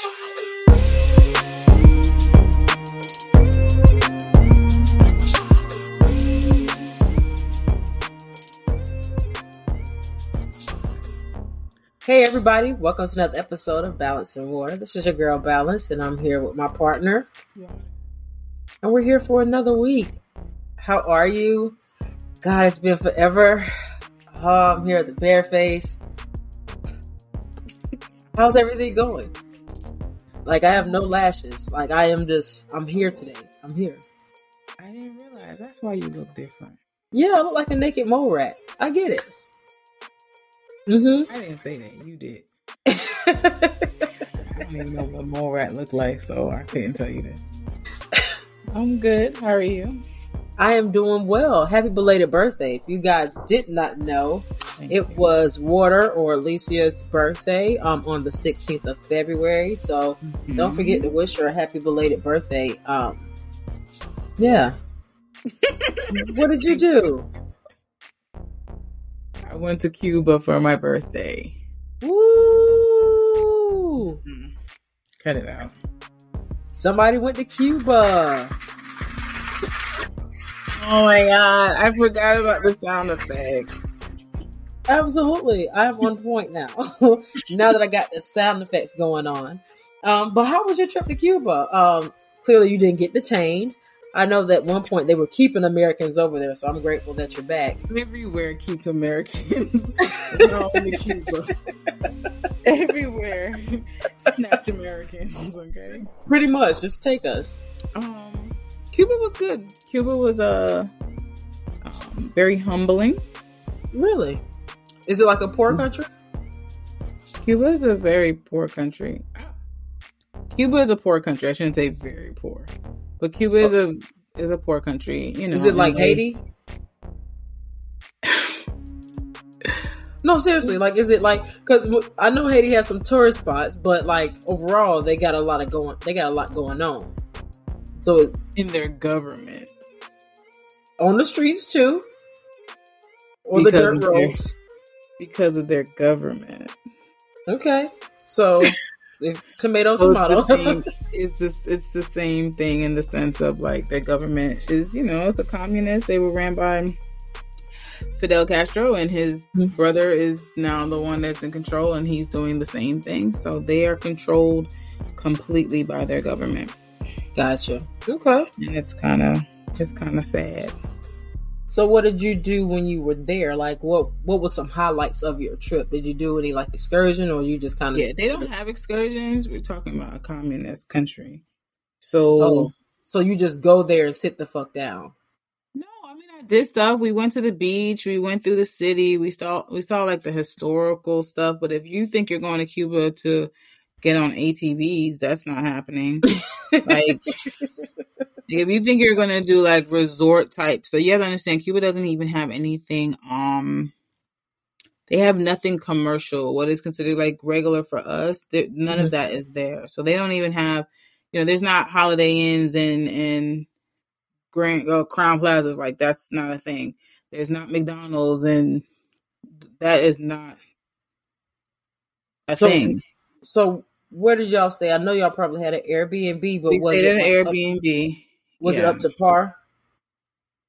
Hey everybody, welcome to another episode of Balance and Water. This is your girl Balance, and I'm here with my partner. And we're here for another week. How are you? God, it's been forever. Oh, I'm here at the Bareface. How's everything going? Like I have no lashes. Like I am just I'm here today. I'm here. I didn't realize that's why you look different. Yeah, I look like a naked mole rat. I get it. Mm-hmm. I didn't say that. You did. I don't even know what a mole rat looked like, so I couldn't tell you that. I'm good. How are you? I am doing well. Happy belated birthday. If you guys did not know, Thank it you. was Water or Alicia's birthday um, on the 16th of February. So mm-hmm. don't forget to wish her a happy belated birthday. Um, yeah. what did you do? I went to Cuba for my birthday. Woo! Mm. Cut it out. Somebody went to Cuba. Oh my god, I forgot about the sound effects. Absolutely. I'm on point now. now that I got the sound effects going on. Um, but how was your trip to Cuba? Um, clearly you didn't get detained. I know that one point they were keeping Americans over there, so I'm grateful that you're back. Everywhere keep Americans. Not only Cuba. Everywhere. Snatch Americans, okay? Pretty much. Just take us. Um Cuba was good. Cuba was uh um, very humbling. Really? Is it like a poor country? Cuba is a very poor country. Cuba is a poor country. I shouldn't say very poor. But Cuba is a is a poor country. You know, is it like Haiti? no, seriously. Like, is it like because I know Haiti has some tourist spots, but like overall, they got a lot of going. They got a lot going on. So in their government, on the streets too, or because the dirt roads, their, because of their government. Okay, so tomato, tomato. It's the, it's the same thing in the sense of like their government is, you know, it's a communist. They were ran by Fidel Castro, and his mm-hmm. brother is now the one that's in control, and he's doing the same thing. So they are controlled completely by their government. Gotcha. Okay. And it's kind of it's kind of sad. So what did you do when you were there? Like what what was some highlights of your trip? Did you do any like excursion or you just kind of Yeah, they don't have excursions. We're talking about a communist country. So oh, so you just go there and sit the fuck down. No, I mean I did stuff. We went to the beach, we went through the city, we saw we saw like the historical stuff, but if you think you're going to Cuba to get on ATVs, that's not happening. like if you think you're gonna do like resort type, so you have to understand Cuba doesn't even have anything. Um, they have nothing commercial. What is considered like regular for us, none mm-hmm. of that is there. So they don't even have, you know, there's not Holiday Inns and and Grand uh, Crowne Plazas. Like that's not a thing. There's not McDonald's, and that is not a so, thing. So where did y'all stay? I know y'all probably had an Airbnb, but we stayed in an Airbnb. Was yeah. it up to par?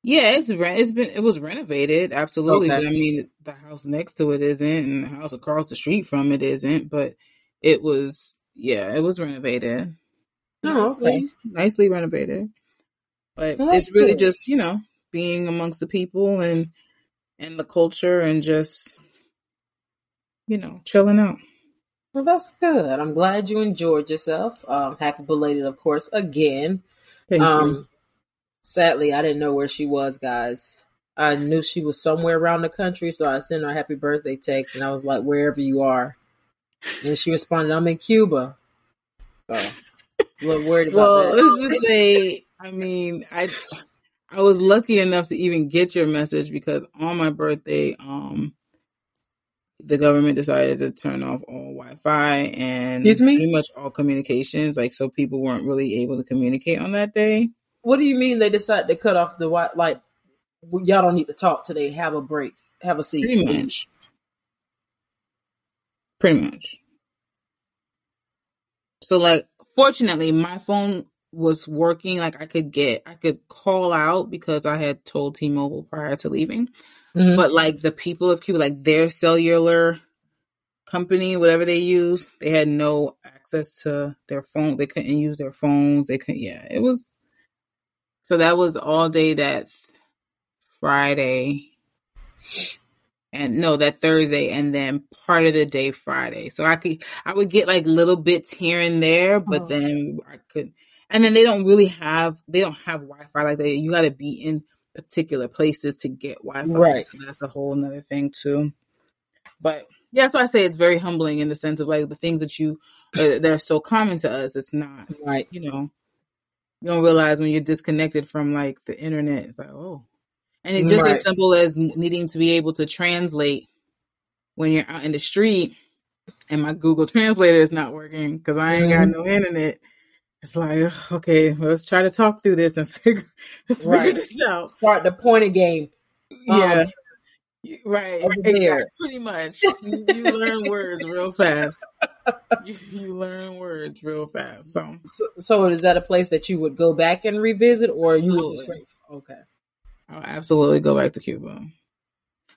Yeah, it's it's been it was renovated absolutely. Okay. But I mean, the house next to it isn't, and the house across the street from it isn't. But it was yeah, it was renovated. Oh, nicely, okay. nicely renovated. But well, it's really good. just you know being amongst the people and and the culture and just you know chilling out. Well, that's good. I'm glad you enjoyed yourself. Um, happy belated, of course, again. Thank um, you. Sadly, I didn't know where she was, guys. I knew she was somewhere around the country, so I sent her a happy birthday text, and I was like, "Wherever you are," and she responded, "I'm in Cuba." So, a little worried about well, that. let's just say, I mean, I I was lucky enough to even get your message because on my birthday, um, the government decided to turn off all Wi-Fi and pretty much all communications. Like, so people weren't really able to communicate on that day. What do you mean they decided to cut off the Wi? Like, y'all don't need to talk today. Have a break. Have a seat. Pretty much. Pretty much. So like, fortunately, my phone was working. Like I could get, I could call out because I had told T-Mobile prior to leaving. Mm-hmm. But like the people of Cuba, like their cellular company, whatever they use, they had no access to their phone. They couldn't use their phones. They couldn't. Yeah, it was. So that was all day that Friday, and no, that Thursday, and then part of the day Friday. So I could, I would get like little bits here and there, but oh. then I could. And then they don't really have, they don't have Wi-Fi like that. You got to be in particular places to get Wi-Fi. Right. So that's a whole another thing too. But yeah, that's why I say it's very humbling in the sense of like the things that you uh, that are so common to us. It's not right. You know, you don't realize when you're disconnected from like the internet. It's like oh, and it's just right. as simple as needing to be able to translate when you're out in the street and my Google Translator is not working because I ain't mm-hmm. got no internet. It's like okay, let's try to talk through this and figure, let's right. figure this out. Start the pointing game. Yeah. Um, Right, exactly. pretty much. You, you learn words real fast. You, you, learn words real fast. So. so. so, is that a place that you would go back and revisit, or absolutely. you would? Okay, I'll absolutely go back to Cuba.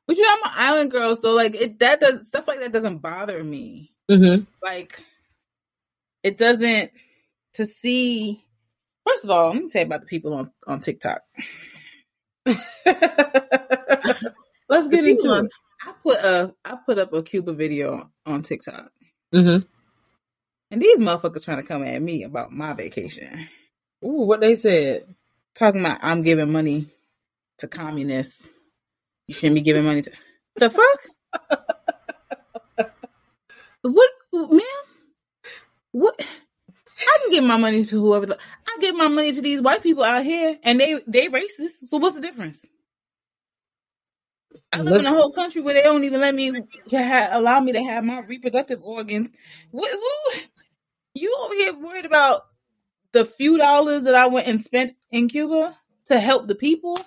But you know, I'm an island girl, so like it that does stuff like that doesn't bother me. Mm-hmm. Like it doesn't to see. First of all, let me tell you about the people on on TikTok. Let's get into it. I put a I put up a Cuba video on TikTok. Mm-hmm. And these motherfuckers trying to come at me about my vacation. Ooh, what they said. Talking about I'm giving money to communists. You shouldn't be giving money to the fuck? what ma'am? What I can give my money to whoever I give my money to these white people out here and they they racist. So what's the difference? I live in a whole country where they don't even let me to have, allow me to have my reproductive organs. What, what, you over here worried about the few dollars that I went and spent in Cuba to help the people?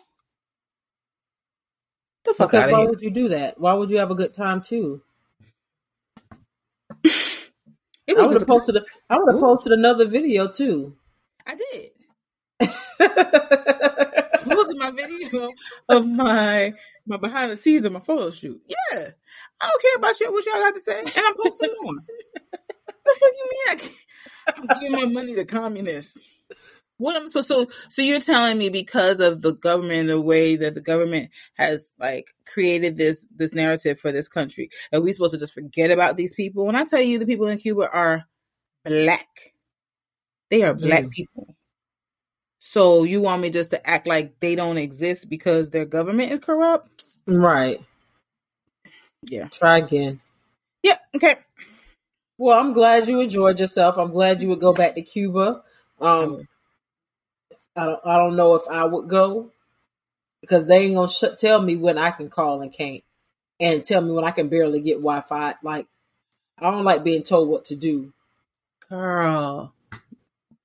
The fuck because why here. would you do that? Why would you have a good time too? it was I would have posted. A, I would have posted another video too. I did. posted my video of my my behind the scenes of my photo shoot. Yeah, I don't care about you. What y'all got to say, and I'm posting more. what the you mean? I am giving my money to communists. What I'm supposed to? So you're telling me because of the government, the way that the government has like created this this narrative for this country, are we supposed to just forget about these people? When I tell you the people in Cuba are black, they are black mm. people. So you want me just to act like they don't exist because their government is corrupt? Right. Yeah. Try again. Yeah. Okay. Well, I'm glad you enjoyed yourself. I'm glad you would go back to Cuba. Um, I don't. I don't know if I would go because they ain't gonna sh- tell me when I can call and can't, and tell me when I can barely get Wi-Fi. Like, I don't like being told what to do. Girl,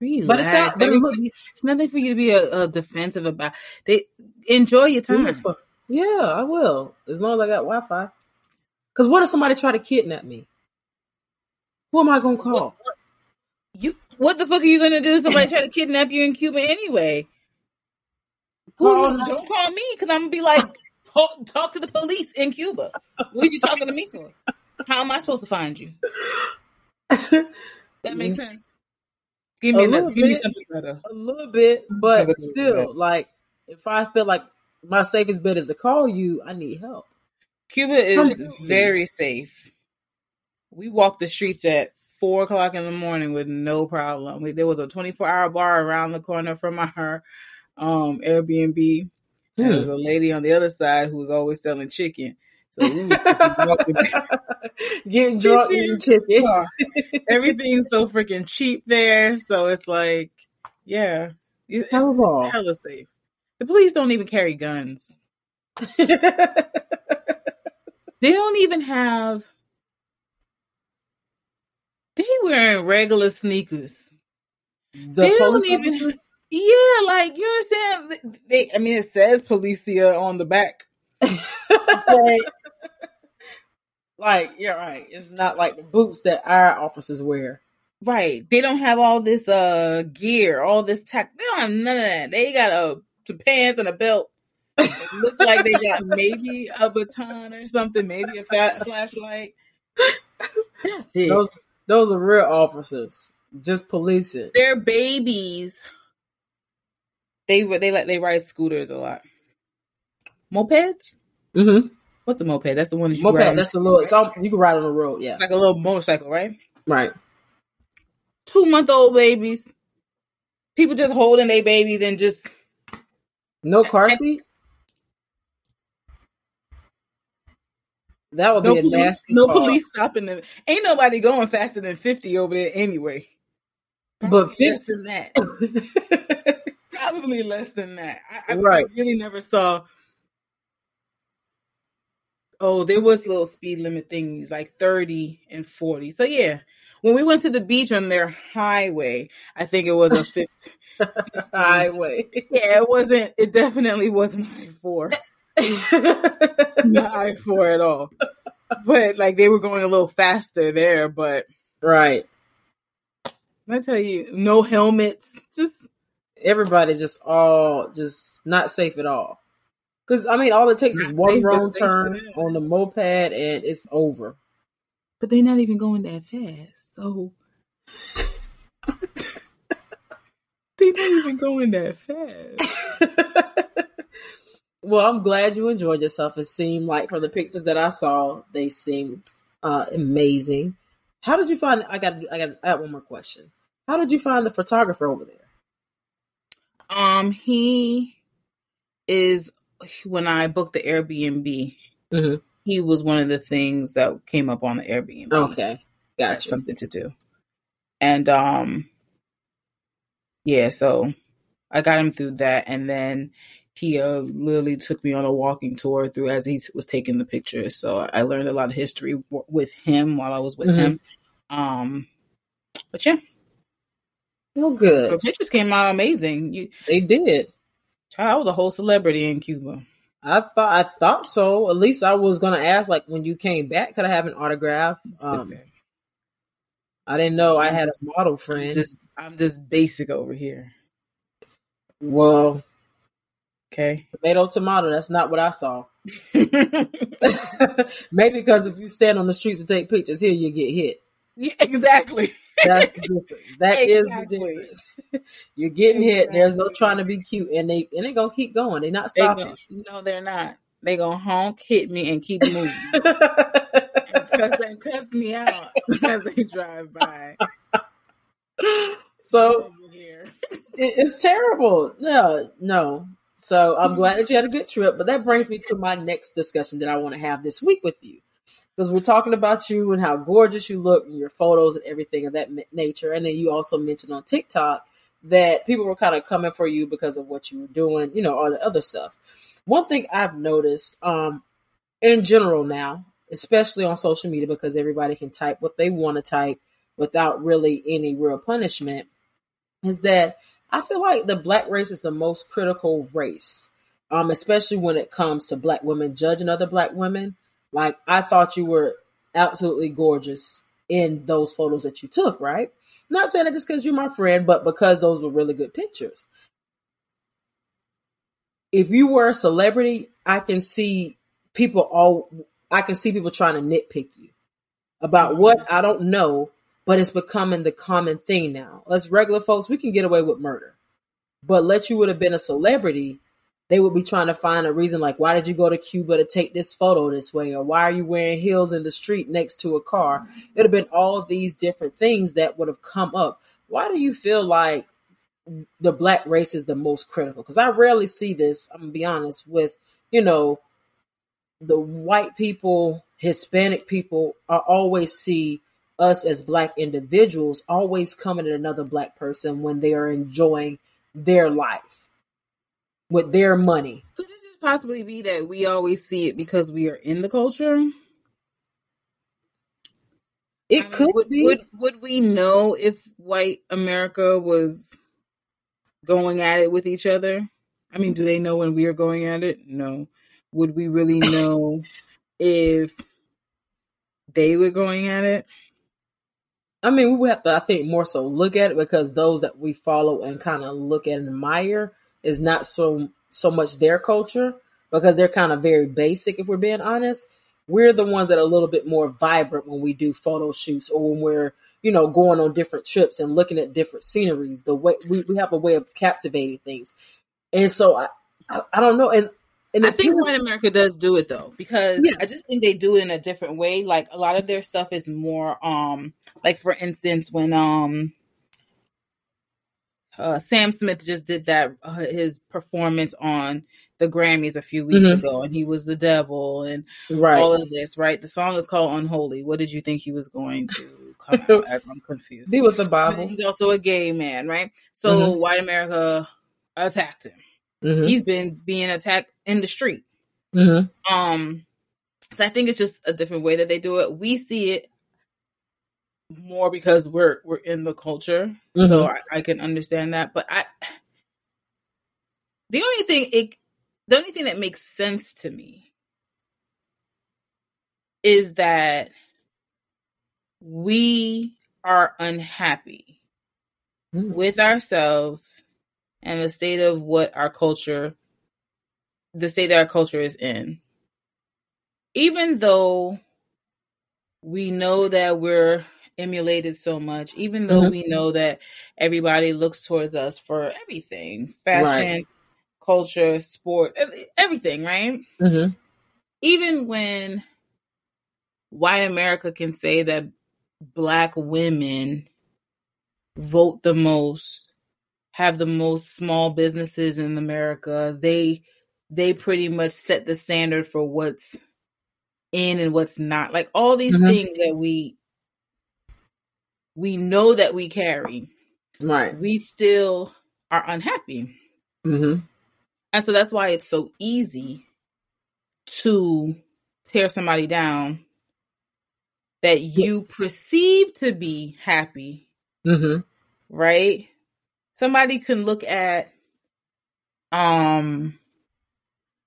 Relax. But it's not. it's nothing for you to be a, a, defensive about. They enjoy your time. Yeah, I will as long as I got Wi Fi. Because what if somebody try to kidnap me? Who am I gonna call? What, what, you what the fuck are you gonna do? Somebody try to kidnap you in Cuba anyway? Who, don't call me because I'm gonna be like talk, talk to the police in Cuba. What are you talking to me for? How am I supposed to find you? That makes sense. Give me, a give bit, me something better. A little bit, but still, like if I feel like my safest bet is to call you, I need help. Cuba is very safe. We walked the streets at four o'clock in the morning with no problem. We, there was a 24 hour bar around the corner from our um, Airbnb. Hmm. There was a lady on the other side who was always selling chicken. So we getting drunk eating chicken. Everything's so freaking cheap there. So it's like, yeah, it's hella safe. The police don't even carry guns. they don't even have. They wearing regular sneakers. The they don't even. Yeah, like you understand? They, I mean, it says Policia on the back, but like, you're right. It's not like the boots that our officers wear. Right. They don't have all this uh gear, all this tech. They don't have none of that. They got a some pants and a belt. Look like they got maybe a baton or something, maybe a fa- flashlight. That's it. Those those are real officers, just policing. They're babies. They they like they ride scooters a lot. Mopeds? Mm-hmm. What's a moped? That's the one that you Moped. ride That's the little. It's all, you can ride on the road. Yeah. It's like a little motorcycle, right? Right. Two month old babies. People just holding their babies and just No car seat. That would no be a police, nasty. no car. police stopping them. Ain't nobody going faster than fifty over there anyway. But less than that. Probably less than that. I, I, Right. I really never saw. Oh, there was little speed limit things like thirty and forty. So yeah, when we went to the beach on their highway, I think it was a fifty. highway. yeah, it wasn't. It definitely wasn't I four. Not I four at all. But like they were going a little faster there. But right. I tell you, no helmets. Just Everybody just all just not safe at all. Because I mean, all it takes is one wrong turn on the moped and it's over. but they're not even going that fast. So they're not even going that fast. well, I'm glad you enjoyed yourself. It seemed like from the pictures that I saw, they seemed uh, amazing. How did you find? I got. I got. I have one more question. How did you find the photographer over there? Um, he is when I booked the Airbnb. Mm-hmm. He was one of the things that came up on the Airbnb. Okay, got gotcha. something to do. And um yeah, so I got him through that and then he uh, literally took me on a walking tour through as he was taking the pictures. So I learned a lot of history w- with him while I was with Mhm. him. Um but yeah, Well, good. the pictures came out amazing. You They did. I was a whole celebrity in Cuba. I thought. I thought so. At least I was gonna ask. Like when you came back, could I have an autograph? Um, I didn't know I had a model I'm friend. just I'm just basic over here. well, Okay. tomato, tomato. That's not what I saw. Maybe because if you stand on the streets and take pictures here, you get hit. yeah, exactly. That's the difference. That is Exactly. the difference. You're getting hit. There's no trying to be cute, and they and they gonna keep going. They're not They stopping. gon- no, they're not. They gonna honk, hit me, and keep moving. and, cuss, and cuss me out as they drive by. so it, it's terrible. No, no. So I'm glad that you had a good trip. But that brings me to my next discussion that I want to have this week with you. Because we're talking about you and how gorgeous you look and your photos and everything of that nature. And then you also mentioned on TikTok that people were kind of coming for you because of what you were doing, you know, all the other stuff. One thing I've noticed um, in general now, especially on social media, because everybody can type what they want to type without really any real punishment, is that I feel like the black race is the most critical race, um, especially when it comes to black women judging other black women. Like I thought you were absolutely gorgeous in those photos that you took, right? Not saying it just because you're my friend, but because those were really good pictures. If you were a celebrity, I can see people all I can see people trying to nitpick you about mm-hmm. what I don't know, but it's becoming the common thing now. Us regular folks, we can get away with murder. But let you would have been a celebrity, they would be trying to find a reason like why did you go to Cuba to take this photo this way or why are you wearing heels in the street next to a car? It would have been all these different things that would have come up. Why do you feel like the black race is the most critical? Because I rarely see this, I'm gonna be honest, with, you know, the white people, Hispanic people are always see us as black individuals always coming at another black person when they are enjoying their life with their money. Could this just possibly be that we always see it because we are in the culture? It I mean, could would, be. Would would we know if white America was going at it with each other? I mean, do they know when we are going at it? No. Would we really know if they were going at it? I mean, we would have to, I think, more so look at it because those that we follow and kind of look at and admire is not so so much their culture because they're kind of very basic. If we're being honest, we're the ones that are a little bit more vibrant when we do photo shoots or when we're you know going on different trips and looking at different sceneries. The way we, we have a way of captivating things, and so I I, I don't know and. And I think White America does do it though, because yeah. I just think they do it in a different way. Like a lot of their stuff is more, um, like for instance, when um, uh, Sam Smith just did that uh, his performance on the Grammys a few weeks mm-hmm. ago, and he was the devil and right. all of this. Right, the song is called "Unholy." What did you think he was going to come out as? I'm confused. He was the Bible. He's also a gay man, right? So mm-hmm. White America attacked him. Mm-hmm. He's been being attacked in the street. Mm-hmm. Um, so I think it's just a different way that they do it. We see it more because we're we're in the culture, mm-hmm. so I, I, can understand that. But I, the only thing it, the only thing that makes sense to me is that we are unhappy mm. with ourselves and the state of what our culture, the state that our culture is in. Even though we know that we're emulated so much, even though mm-hmm. we know that everybody looks towards us for everything fashion, right. culture, sport, everything, right? Mm-hmm. Even when white America can say that black women vote the most have the most small businesses in America. They they pretty much set the standard for what's in and what's not. Like all these mm-hmm. things that we we know that we carry. Right. We still are unhappy. Mm-hmm. And so that's why it's so easy to tear somebody down that you perceive to be happy. Mm-hmm. Right? somebody can look at um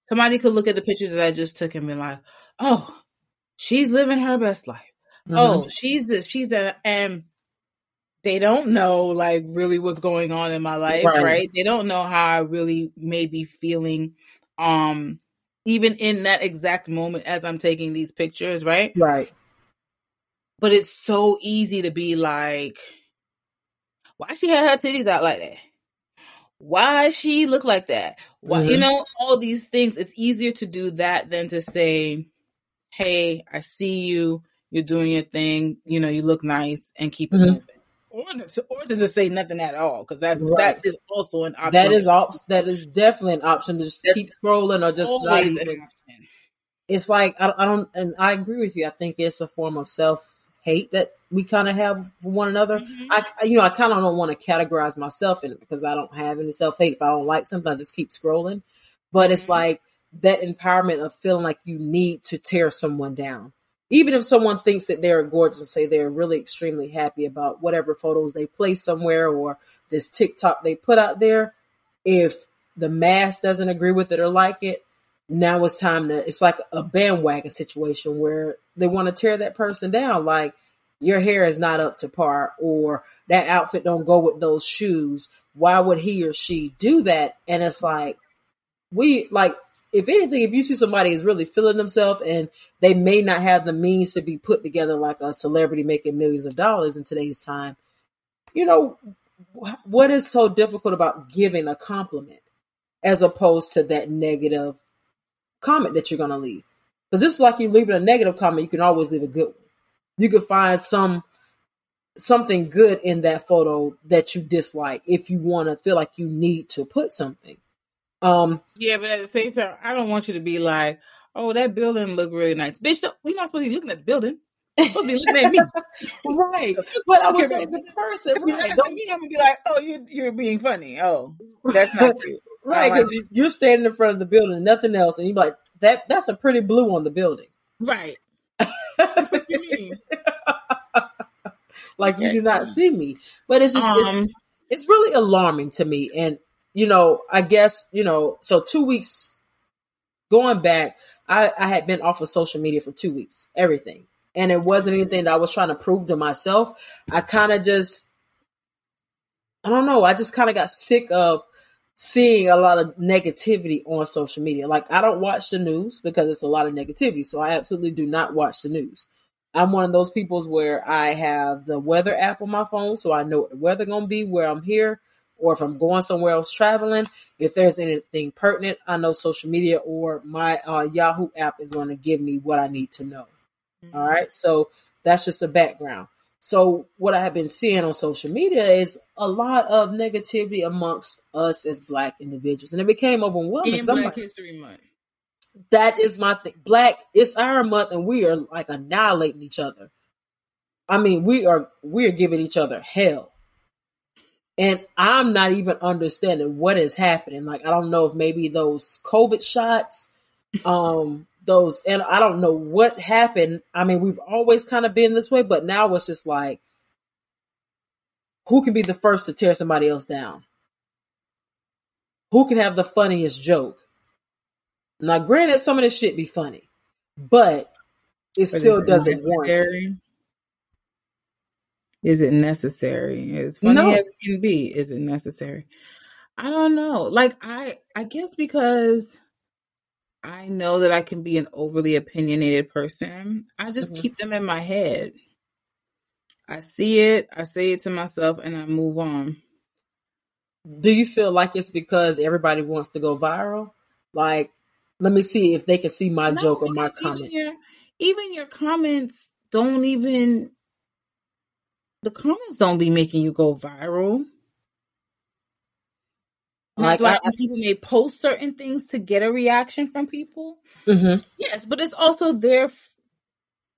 somebody could look at the pictures that I just took and be like, oh, she's living her best life. Mm-hmm. Oh, she's this, she's that, and they don't know like really what's going on in my life, right? right? They don't know how I really may be feeling, um, even in that exact moment as I'm taking these pictures, right? Right. But it's so easy to be like, why she had her titties out like that? Why she look like that? Why mm-hmm. you know all these things? It's easier to do that than to say, "Hey, I see you. You're doing your thing. You know, you look nice, and keep it mm-hmm. moving." Or to, or to just say nothing at all, because that's right. that is also an option. That is op- That is definitely an option to just that's keep scrolling or just not even. It's like I, I don't, and I agree with you. I think it's a form of self hate that we kind of have for one another. Mm-hmm. I, you know, I kind of don't want to categorize myself in it because I don't have any self hate. If I don't like something, I just keep scrolling. But mm-hmm. it's like that empowerment of feeling like you need to tear someone down. Even if someone thinks that they're gorgeous and say they're really extremely happy about whatever photos they place somewhere or this TikTok they put out there, if the mass doesn't agree with it or like it, now it's time to it's like a bandwagon situation where they want to tear that person down like your hair is not up to par or that outfit don't go with those shoes. Why would he or she do that? And it's like we like if anything if you see somebody is really feeling themselves and they may not have the means to be put together like a celebrity making millions of dollars in today's time you know what is so difficult about giving a compliment as opposed to that negative comment that you're going to leave. Because it's like you're leaving a negative comment, you can always leave a good one. You can find some something good in that photo that you dislike if you want to feel like you need to put something. Um, yeah, but at the same time, I don't want you to be like, "Oh, that building look really nice, bitch." We're not supposed to be looking at the building. You're supposed to be looking at me, right? But I was saying the person, If right? Don't me. I'm gonna be like, "Oh, you you're being funny." Oh, that's not true. Right, because like you're standing in front of the building, nothing else, and you're like, "That that's a pretty blue on the building." Right. what you mean? like you do not see me, but it's just um, it's, it's really alarming to me, and you know, I guess you know, so two weeks going back, I I had been off of social media for two weeks, everything, and it wasn't anything that I was trying to prove to myself. I kind of just, I don't know, I just kind of got sick of seeing a lot of negativity on social media. Like I don't watch the news because it's a lot of negativity, so I absolutely do not watch the news. I'm one of those peoples where I have the weather app on my phone, so I know what the weather gonna be where I'm here, or if I'm going somewhere else traveling. If there's anything pertinent, I know social media or my uh, Yahoo app is going to give me what I need to know. Mm-hmm. All right, so that's just the background. So what I have been seeing on social media is a lot of negativity amongst us as Black individuals, and it became overwhelming. In Black like, History Month. That is my thing. Black, it's our month, and we are like annihilating each other. I mean, we are we are giving each other hell, and I'm not even understanding what is happening. Like, I don't know if maybe those COVID shots, um, those, and I don't know what happened. I mean, we've always kind of been this way, but now it's just like, who can be the first to tear somebody else down? Who can have the funniest joke? Now, granted, some of this shit be funny, but it still doesn't warrant. Is it necessary? As funny no. as it can be, is it necessary? I don't know. Like I, I guess because I know that I can be an overly opinionated person. I just mm-hmm. keep them in my head. I see it, I say it to myself, and I move on. Do you feel like it's because everybody wants to go viral? Like let me see if they can see my no, joke or my comment. Even your, even your comments don't even the comments don't be making you go viral. Like, like I, people may post certain things to get a reaction from people. Mm-hmm. Yes, but it's also their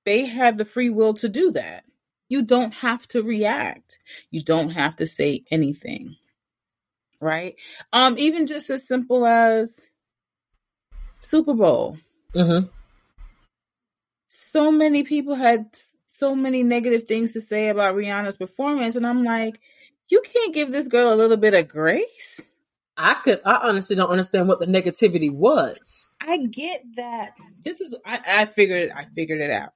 they have the free will to do that. You don't have to react. You don't have to say anything. Right? Um even just as simple as Super Bowl. Mm-hmm. So many people had so many negative things to say about Rihanna's performance, and I'm like, you can't give this girl a little bit of grace. I could. I honestly don't understand what the negativity was. I get that. This is. I, I figured. It, I figured it out.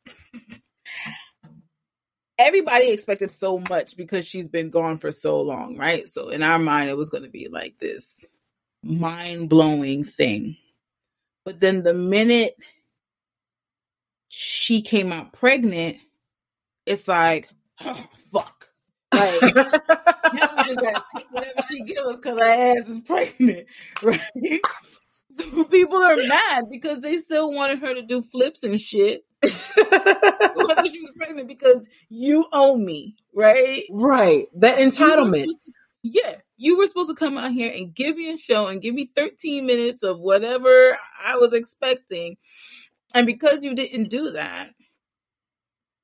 Everybody expected so much because she's been gone for so long, right? So in our mind, it was going to be like this mind blowing thing. But then the minute she came out pregnant, it's like, oh, fuck. Like, just gotta take whatever she gives us because her ass is pregnant, right? So people are mad because they still wanted her to do flips and shit. Whether she was pregnant because you owe me, right? Right. That entitlement. Yeah, you were supposed to come out here and give me a show and give me 13 minutes of whatever I was expecting. And because you didn't do that,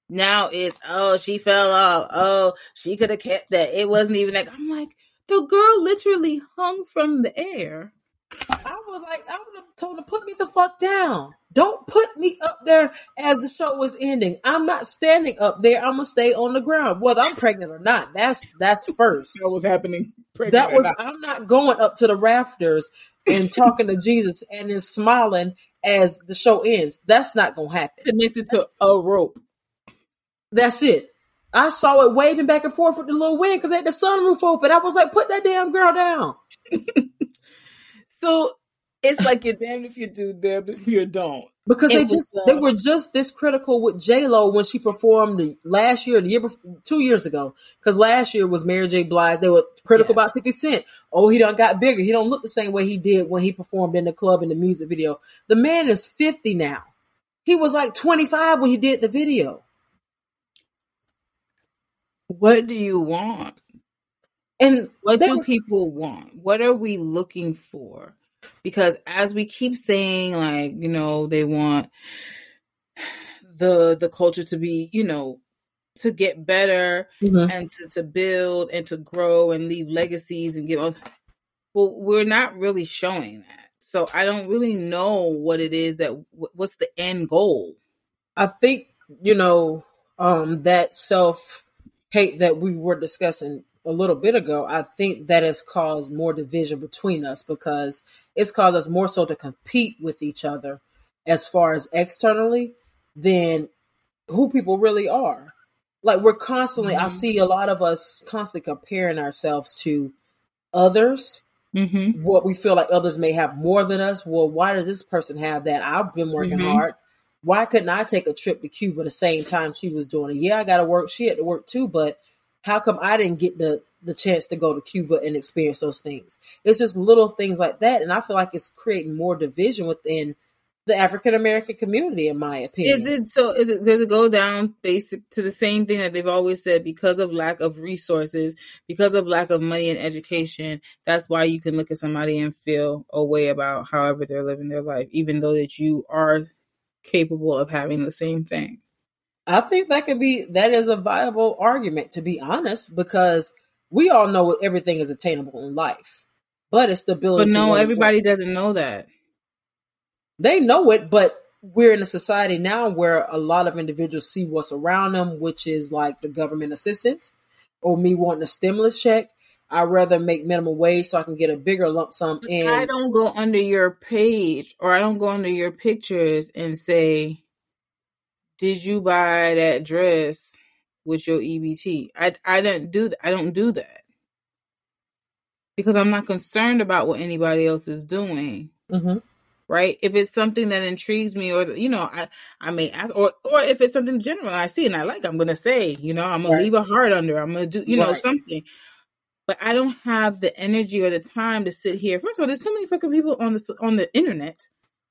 now it's, oh, she fell off. Oh, she could have kept that. It wasn't even like, I'm like, the girl literally hung from the air. I was like, I would have told her, put me the fuck down. Don't put me up there as the show was ending. I'm not standing up there. I'm gonna stay on the ground, whether I'm pregnant or not. That's that's first. that was happening. That was. Not. I'm not going up to the rafters and talking to Jesus and then smiling as the show ends. That's not gonna happen. Connected to a rope. That's it. I saw it waving back and forth with the little wind because they had the sunroof open. I was like, put that damn girl down. So it's like you're damned if you do, damned if you don't. Because it they just uh, they were just this critical with J Lo when she performed the last year, the year before, two years ago. Because last year was Mary J. Blige. They were critical yes. about Fifty Cent. Oh, he done got bigger. He don't look the same way he did when he performed in the club in the music video. The man is fifty now. He was like twenty five when he did the video. What do you want? And what do people want? What are we looking for? Because as we keep saying, like, you know, they want the the culture to be, you know, to get better mm-hmm. and to, to build and to grow and leave legacies and give us well, we're not really showing that. So I don't really know what it is that what's the end goal. I think, you know, um that self hate that we were discussing a little bit ago, I think that has caused more division between us because it's caused us more so to compete with each other as far as externally than who people really are. Like we're constantly, mm-hmm. I see a lot of us constantly comparing ourselves to others. Mm-hmm. What we feel like others may have more than us. Well, why does this person have that? I've been working mm-hmm. hard. Why couldn't I take a trip to Cuba the same time she was doing it? Yeah, I got to work. She had to work too, but how come I didn't get the the chance to go to Cuba and experience those things? It's just little things like that, and I feel like it's creating more division within the African American community, in my opinion. Is it so? Is it does it go down basic to the same thing that they've always said? Because of lack of resources, because of lack of money and education, that's why you can look at somebody and feel a way about however they're living their life, even though that you are capable of having the same thing. I think that could be that is a viable argument, to be honest, because we all know everything is attainable in life, but it's the ability. But no, everybody doesn't know that they know it, but we're in a society now where a lot of individuals see what's around them, which is like the government assistance or me wanting a stimulus check. I'd rather make minimum wage so I can get a bigger lump sum in. I don't go under your page or I don't go under your pictures and say, Did you buy that dress with your EBT? I I don't do that. I don't do that. Because I'm not concerned about what anybody else is doing. Mm-hmm right? If it's something that intrigues me, or you know, I I may ask, or or if it's something general I see and I like, I'm gonna say, you know, I'm gonna right. leave a heart under. I'm gonna do, you know, right. something. But I don't have the energy or the time to sit here. First of all, there's too many fucking people on the on the internet,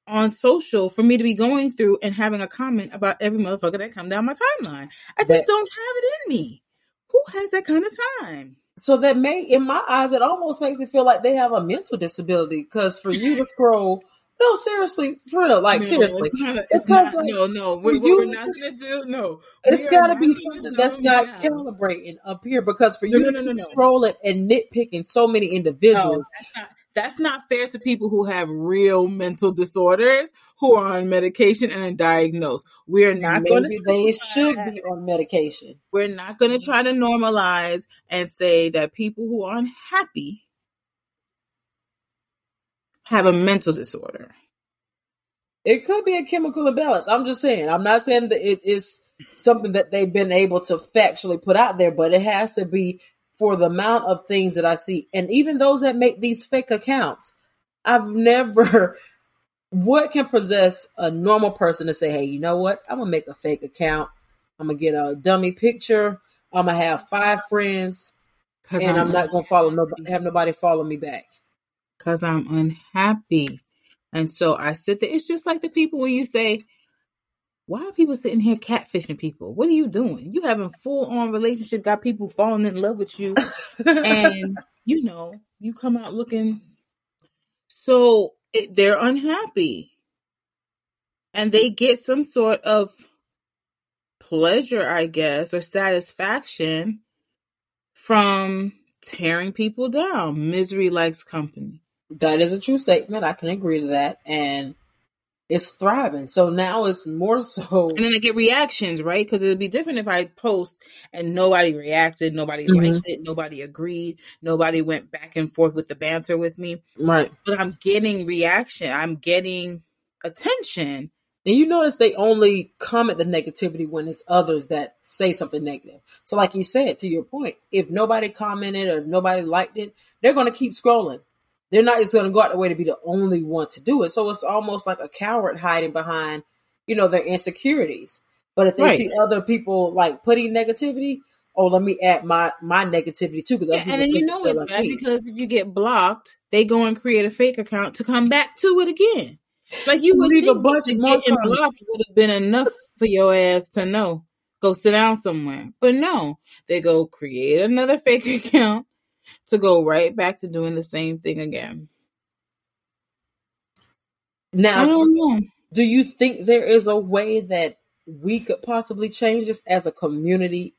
on social, for me to be going through and having a comment about every motherfucker that come down my timeline. I just that, don't have it in me. Who has that kind of time? So that may, in my eyes, it almost makes me feel like they have a mental disability. Because for you to scroll no, seriously, for real, like no, seriously. It's not, it's not, like, no, no, what, you, we're not gonna do, no. It's got to be something that's not now. calibrating up here because for no, you no, to keep scrolling and nitpicking so many individuals, that's not that's not fair to people who have real mental disorders who are on medication and are diagnosed. We're not going to. They should be on medication. We're not going to try to normalize and say that people who are unhappy have a mental disorder. It could be a chemical imbalance. I'm just saying. I'm not saying that it is something that they've been able to factually put out there, but it has to be for the amount of things that I see. And even those that make these fake accounts, I've never. What can possess a normal person to say, hey, you know what? I'm going to make a fake account. I'm going to get a dummy picture. I'm going to have five friends. And I'm, not going to follow nobody, have nobody follow me back because I'm unhappy. And so I sit there. It's just like the people when you say, why are people sitting here catfishing people? What are you doing? You having full on relationship, got people falling in love with you, and you know you come out looking so it, they're unhappy, and they get some sort of pleasure, I guess, or satisfaction from tearing people down. Misery likes company. That is a true statement. I can agree to that. And it's thriving. So now it's more so. And then I get reactions, right? Because it'd be different if I post and nobody reacted, nobody mm-hmm. liked it, nobody agreed, nobody went back and forth with the banter with me. Right. But I'm getting reaction. I'm getting attention. And you notice they only comment the negativity when it's others that say something negative. So, like you said, to your point, if nobody commented or nobody liked it, they're going to keep scrolling they're not just going to go out the way to be the only one to do it. So it's almost like a coward hiding behind, you know, their insecurities. But if they right. see other people like putting negativity, oh, let me add my my negativity too. Because yeah, and then you know it's like bad me. because if you get blocked, they go and create a fake account to come back to it again. Like you would leave a bunch of more getting blocked would have been enough for your ass to know. Go sit down somewhere. But no, they go create another fake account to go right back to doing the same thing again. Now, do you think there is a way that we could possibly change this as a community?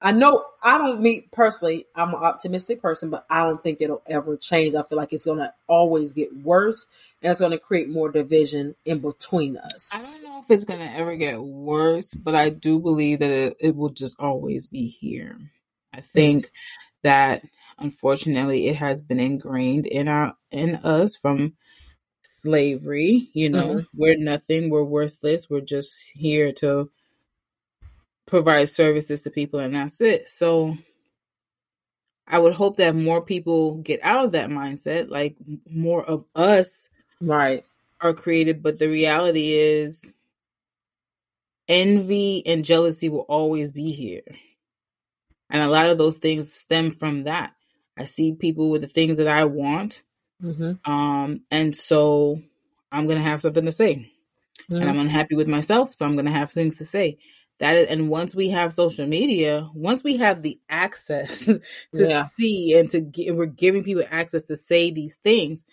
I know I don't meet personally, I'm an optimistic person, but I don't think it'll ever change. I feel like it's gonna always get worse and it's gonna create more division in between us. I don't know if it's gonna ever get worse, but I do believe that it, it will just always be here. I think that unfortunately it has been ingrained in our in us from slavery you know mm-hmm. we're nothing we're worthless we're just here to provide services to people and that's it. So I would hope that more people get out of that mindset, like more of us right are created, but the reality is envy and jealousy will always be here. And a lot of those things stem from that. I see people with the things that I want. Mm-hmm. Um, and so I'm going to have something to say. Mm-hmm. And I'm mm-hmm. unhappy with myself, so I'm going to have things to say. That is, and once we have social media, once we have the access to yeah. see and to get, we're giving people access to say these things,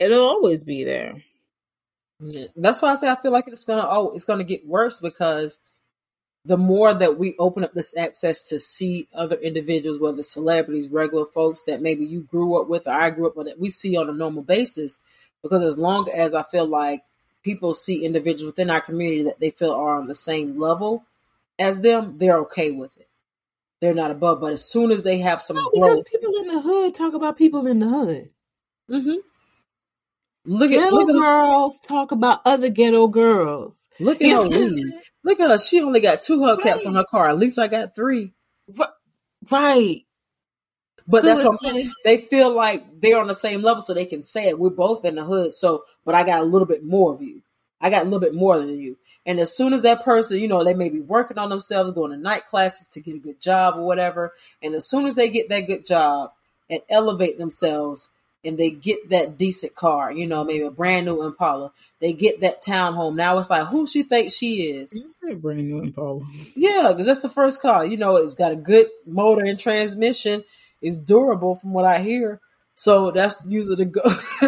it'll always be there. That's why I say I feel like it's gonna oh it's gonna get worse because the more that we open up this access to see other individuals, whether celebrities, regular folks that maybe you grew up with or I grew up with, that we see on a normal basis. Because as long as I feel like people see individuals within our community that they feel are on the same level as them, they're okay with it. They're not above. But as soon as they have some no, because people in the hood talk about people in the hood. Mm-hmm. Look at ghetto look girls her. talk about other ghetto girls. Look at her weave. Look at her. She only got two hubcaps right. on her car. At least I got three. Right. But so that's what I'm saying. They feel like they're on the same level, so they can say it. We're both in the hood, so but I got a little bit more of you. I got a little bit more than you. And as soon as that person, you know, they may be working on themselves, going to night classes to get a good job or whatever. And as soon as they get that good job and elevate themselves, and they get that decent car, you know, maybe a brand new Impala. They get that townhome. Now it's like, who she thinks she is? You said brand new Impala. Yeah, because that's the first car. You know, it's got a good motor and transmission. It's durable, from what I hear. So that's usually the go.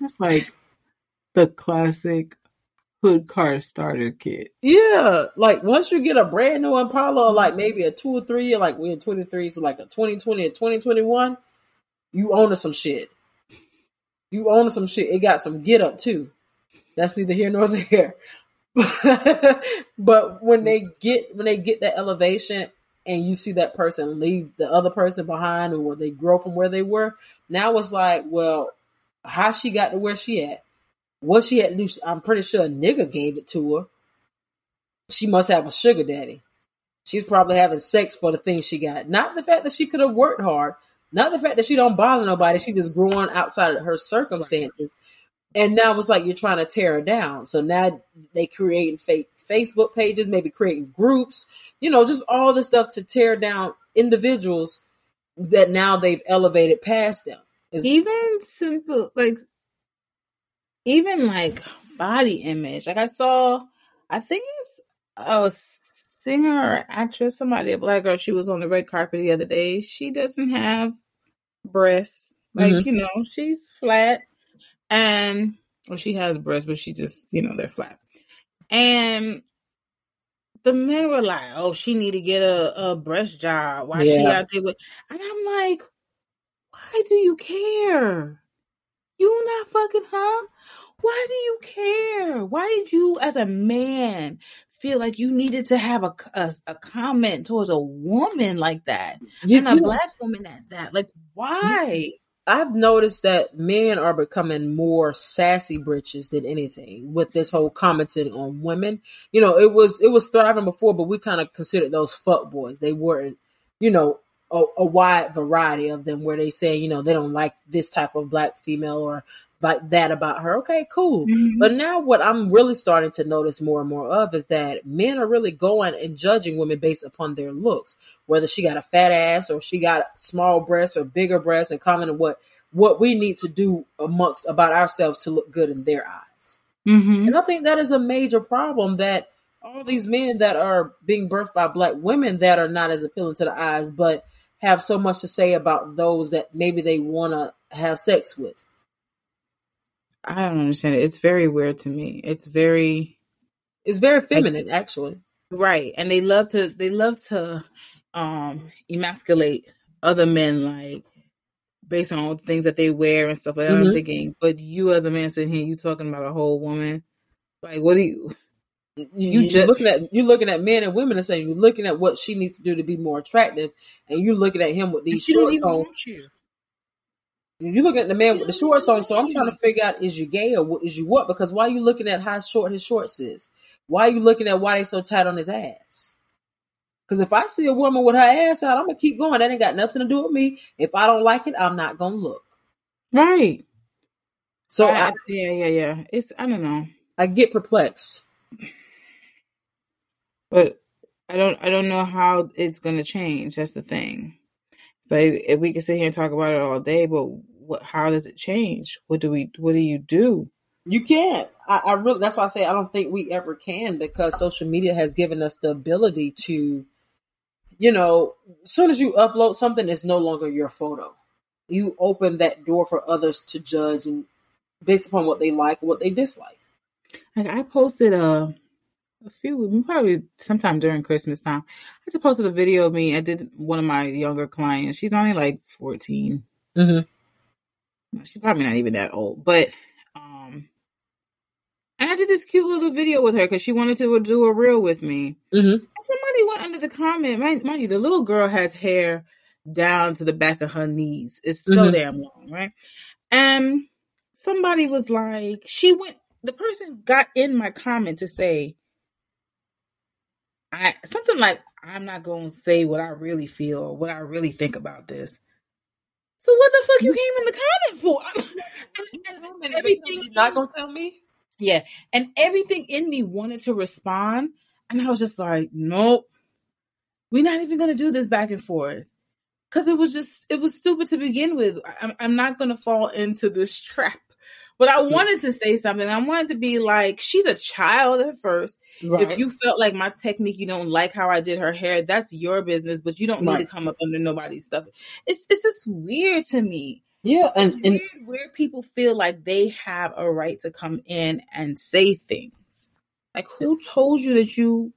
that's like the classic hood car starter kit. Yeah, like once you get a brand new Impala, like maybe a two or three, like we're in twenty three, so like a twenty twenty or twenty twenty one you own some shit. You own some shit. It got some get up too. That's neither here nor there. but when they get when they get that elevation and you see that person leave the other person behind or they grow from where they were, now it's like, well, how she got to where she at? What she at to I'm pretty sure a nigga gave it to her. She must have a sugar daddy. She's probably having sex for the things she got. Not the fact that she could have worked hard, not the fact that she don't bother nobody. She just grew on outside of her circumstances. And now it's like you're trying to tear her down. So now they creating fake Facebook pages, maybe creating groups, you know, just all this stuff to tear down individuals that now they've elevated past them. It's- even simple, like, even like body image. Like I saw, I think it's a singer or actress, somebody, a black girl, she was on the red carpet the other day. She doesn't have breasts. Like, mm-hmm. you know, she's flat and well, she has breasts, but she just, you know, they're flat. And the men were like, "Oh, she need to get a, a breast job. Why yeah. she out there with?" And I'm like, "Why do you care? You not fucking huh? Why do you care? Why did you, as a man, feel like you needed to have a, a, a comment towards a woman like that you, and a black woman at that. Like, why? I've noticed that men are becoming more sassy britches than anything with this whole commenting on women. You know, it was it was thriving before, but we kind of considered those fuck boys. They weren't, you know, a, a, wide variety of them where they say, you know, they don't like this type of black female or like that about her. Okay, cool. Mm-hmm. But now what I'm really starting to notice more and more of is that men are really going and judging women based upon their looks, whether she got a fat ass or she got small breasts or bigger breasts and commenting what what we need to do amongst about ourselves to look good in their eyes. Mm-hmm. And I think that is a major problem that all these men that are being birthed by black women that are not as appealing to the eyes, but have so much to say about those that maybe they want to have sex with. I don't understand it. It's very weird to me. It's very it's very feminine like, actually. Right. And they love to they love to um emasculate other men like based on things that they wear and stuff like that. Mm-hmm. I'm thinking, but you as a man sitting here, you talking about a whole woman. Like what do you you, you just looking at you looking at men and women and saying you're looking at what she needs to do to be more attractive, and you're looking at him with these shorts on. You're looking at the man with the shorts on, so I'm trying to figure out is you gay or is you what? Because why are you looking at how short his shorts is? why are you looking at why they so tight on his ass? Because if I see a woman with her ass out, I'm gonna keep going. That ain't got nothing to do with me. If I don't like it, I'm not gonna look. Right. So I, I, yeah, yeah, yeah. It's I don't know, I get perplexed. but I don't I don't know how it's gonna change. That's the thing. So if we can sit here and talk about it all day, but what? How does it change? What do we? What do you do? You can't. I, I really. That's why I say I don't think we ever can because social media has given us the ability to, you know, as soon as you upload something, it's no longer your photo. You open that door for others to judge and based upon what they like, what they dislike. Like I posted a a few probably sometime during Christmas time. I just posted a video of me. I did one of my younger clients. She's only like 14 Mm-hmm. She's probably not even that old, but um, and I did this cute little video with her because she wanted to do a reel with me. Mm-hmm. And somebody went under the comment, mind, mind you, the little girl has hair down to the back of her knees. It's so Mhm. damn long, right? And somebody was like, she went. The person got in my comment to say, I something like, I'm not gonna say what I really feel or what I really think about this. So what the fuck you came in the comment for? and, and- and everything You're not gonna tell me. yeah, and everything in me wanted to respond, and I was just like, nope, we're not even gonna do this back and forth because it was just it was stupid to begin with. I'm, I'm not gonna fall into this trap. But I wanted to say something. I wanted to be like, she's a child at first. Right. If you felt like my technique, you don't like how I did her hair, that's your business. But you don't need to come up under nobody's stuff. It's it's just weird to me. yeah, and and weird where people feel like they have a right to come in and say things. Like who told you that you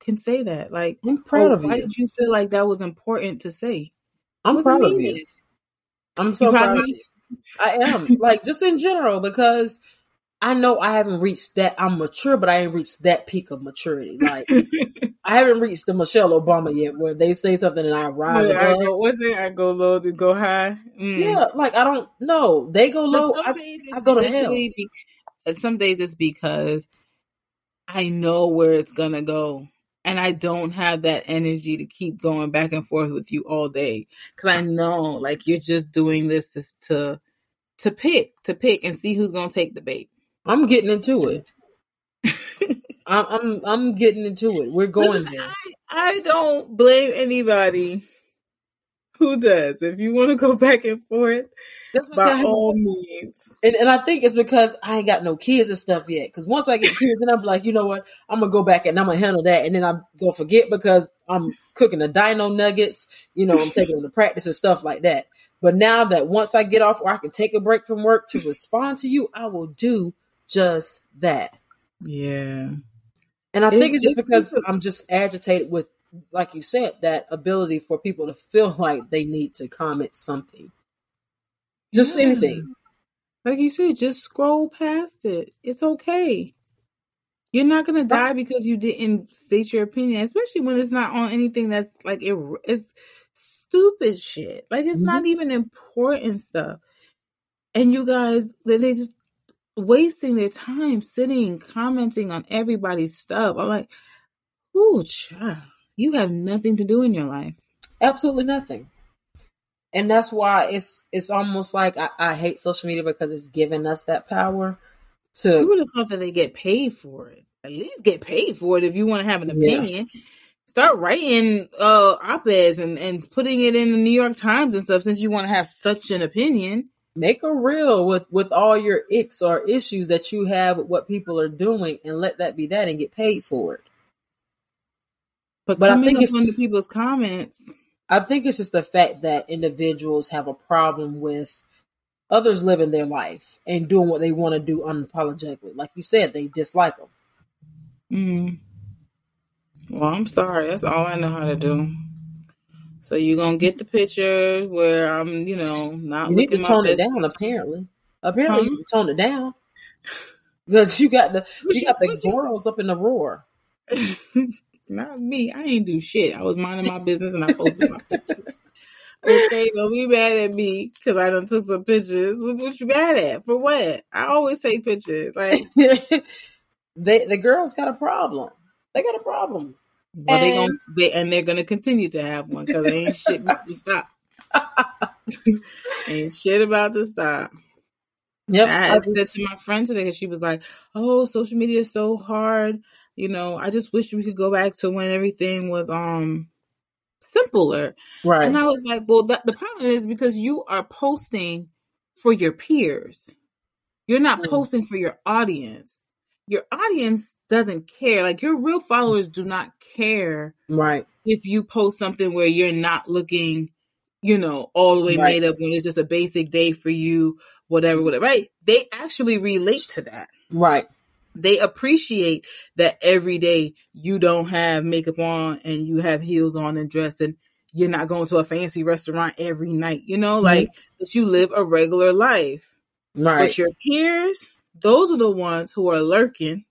can say that? Like I'm proud oh, of why you. did you feel like that was important to say? I'm proud of you. I'm so proud proud of you. I am like just in general because I know I haven't reached that. I'm mature, but I ain't reached that peak of maturity. Like I haven't reached the Michelle Obama yet, where they say something and I rise Yeah, I go, what's it? I go low to go high. Mm. Yeah, like I don't know. They go low. I, I go to hell. be- and some days it's because I know where it's gonna go. And I don't have that energy to keep going back and forth with you all day. Cause I know like you're just doing this just to to pick, to pick and see who's gonna take the bait. I'm getting into it. I'm I'm I'm getting into it. We're going Listen, there. I, I don't blame anybody who does. If you want to go back and forth, That's what's by all means. And, and I think it's because I ain't got no kids and stuff yet. Because once I get kids, then I'm like, you know what? I'm gonna go back and I'm gonna handle that, and then I'm gonna forget because I'm cooking the dino nuggets. You know, I'm taking them to practice and stuff like that. But now that once I get off, or I can take a break from work to respond to you, I will do just that. Yeah. And I It's- think it's just because it's a- I'm just agitated with, like you said, that ability for people to feel like they need to comment something, just Yeah. anything. Like you said, just scroll past it. It's okay. You're not gonna die because you didn't state your opinion, especially when it's not on anything that's like it, it's stupid shit. Like it's not mm-hmm. even important stuff. And you guys, they they just wasting their time sitting commenting on everybody's stuff. I'm like, ooh, child, you have nothing to do in your life. absolutely nothing and that's why it's it's almost like I, I hate social media because it's giving us that power You to would have thought that they get paid for it. At least get paid for it if you want to have an Yeah. opinion. Start writing uh op-eds and, and putting it in the New York Times and stuff since you want to have such an opinion. make a reel with with all your icks or issues that you have with what people are doing and let that be that and get paid for it But, But I think it's- under people's comments, i think it's just the fact that individuals have a problem with others living their life and doing what they want to do unapologetically. Like you said they dislike them mm, well, I'm sorry. That's all I know how to do. So you're gonna get the pictures where I'm, you know, not you need to tone it down apparently. Apparently Huh? you need to tone it down. Because you got the you got the girls up in the roar Not me. I ain't do shit. I was minding my business and I posted my pictures. Okay, don't be mad at me because I done took some pictures. What, what you mad at? For what? I always take pictures. Like they the girls got a problem. They got a problem. Well, and, they gonna they and they're gonna continue to have one because they ain't shit about to stop. ain't shit about to stop. Yep. I, I said to my friend today because she was like, "Oh, social media is so hard. You know, I just wish we could go back to when everything was um simpler." Right. And I was like, "Well, the, the problem is because you are posting for your peers. You're not mm. posting for your audience. Your audience doesn't care. Like your real followers do not care. Right. If you post something where you're not looking, you know, all the way right. made up when it's just a basic day for you, whatever, whatever. Right. They actually relate to that. Right. They appreciate that every day you don't have makeup on and you have heels on and dressed and you're not going to a fancy restaurant every night, you know, mm-hmm. like that you live a regular life. Right. But your peers, those are the ones who are lurking,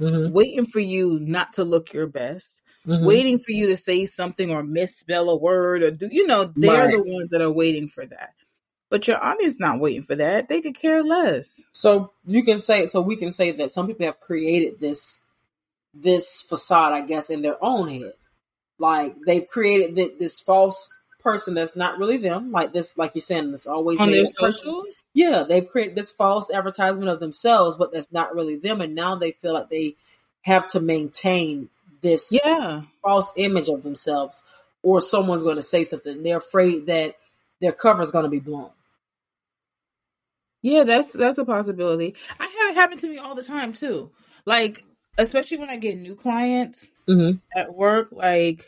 mm-hmm. waiting for you not to look your best, mm-hmm. waiting for you to say something or misspell a word or do, you know, they're right. the ones that are waiting for that. But your audience not waiting for that. They could care less. So you can say, so we can say that some people have created this, this facade, I guess, in their own head. Like they've created th- this false person that's not really them. Like this, like you're saying, that's always on their socials. Yeah, they've created this false advertisement of themselves, but that's not really them. And now they feel like they have to maintain this yeah false image of themselves, or someone's going to say something. They're afraid that their cover is going to be blown. Yeah, that's that's a possibility. I have it happen to me all the time too. Like especially when I get new clients mm-hmm. at work, like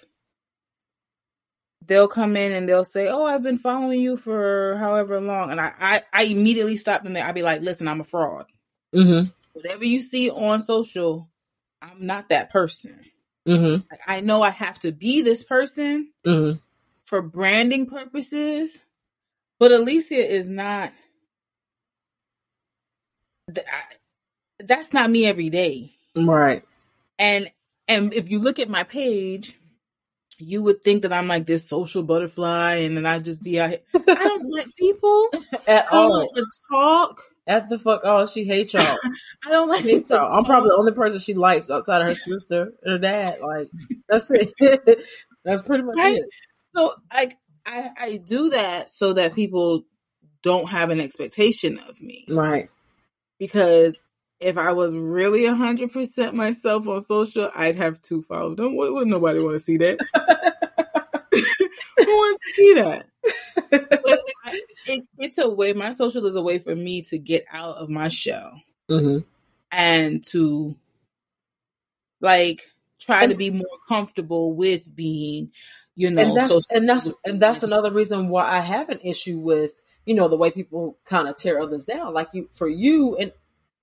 they'll come in and they'll say, "Oh, I've been following you for however long," and I I, I immediately stop them there. I'd be like, "Listen, I'm a fraud. Mm-hmm. Whatever you see on social, I'm not that person. Mm-hmm. Like, I know I have to be this person mm-hmm. for branding purposes, but Alicia is not." That's not me every day. Right. And and if you look at my page, you would think that I'm like this social butterfly and then I just be out here. I don't like people at all. Like to talk. At the fuck all, she hates y'all. I don't like y'all. I'm probably the only person she likes outside of her sister and her dad. Like that's it. that's pretty much it. So like I I do that so that people don't have an expectation of me. Right. Because if I was really hundred percent myself on social, I'd have two followers. Don't would nobody want to see that? Who wants to see that? it, it's a way. My social is a way for me to get out of my shell mm-hmm. and to like try and, to be more comfortable with being, you know, and that's and that's and that's another reason why I have an issue with you know the way people kind of tear others down. Like you, for you, and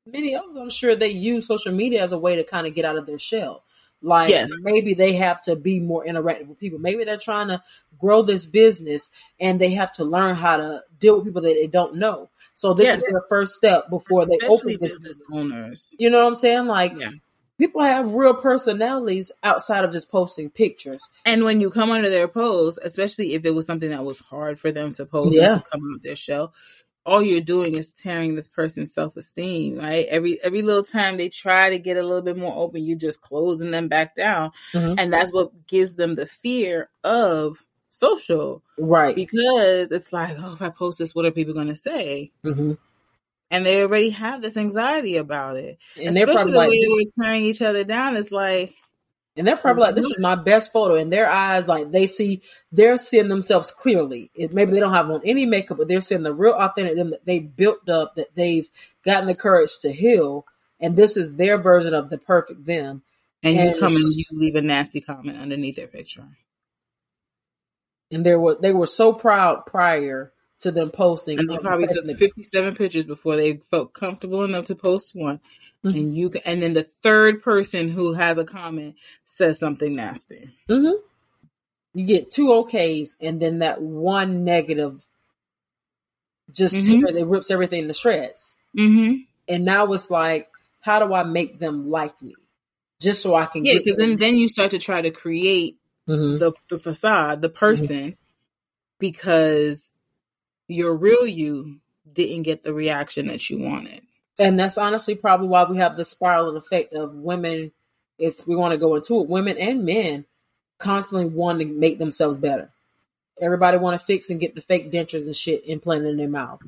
many of them, I'm sure they use social media as a way to kind of get out of their shell. Like yes. maybe they have to be more interactive with people. Maybe they're trying to grow this business and they have to learn how to deal with people that they don't know. So this yes. is their first step before Especially they open this business. Owners. You know what I'm saying? Like yeah. People have real personalities outside of just posting pictures. And when you come under their post, especially if it was something that was hard for them to post yeah. to come out their shell, all you're doing is tearing this person's self-esteem right every every little time they try to get a little bit more open you're just closing them back down mm-hmm. and that's what gives them the fear of social right because it's like oh if i post this what are people going to say mm-hmm. And they already have this anxiety about it and Especially they're probably the like, way we're tearing each other down it's like and they're probably like, this is mm-hmm. my best photo. In their eyes, like they see, they're seeing themselves clearly. It, maybe they don't have on any makeup, but they're seeing the real authentic them that they built up, that they've gotten the courage to heal. And this is their version of the perfect them. And, and you come and you leave a nasty comment underneath their picture. And they were they were so proud prior to them posting. And they probably took fifty seven pictures before they felt comfortable enough to post one. Mm-hmm. And you can, and then the third person who has a comment says something nasty. Mm-hmm. You get two okays, and then that one negative just mm-hmm. tear, it rips everything to shreds. Mm-hmm. And now it's like, how do I make them like me? Just so I can yeah, because then then you start to try to create mm-hmm. the the facade, the person, mm-hmm. because your real you didn't get the reaction that you wanted. And that's honestly probably why we have the spiraling effect of women, if we want to go into it, women and men constantly wanting to make themselves better. Everybody want to fix and get the fake dentures and shit implanted in their mouth.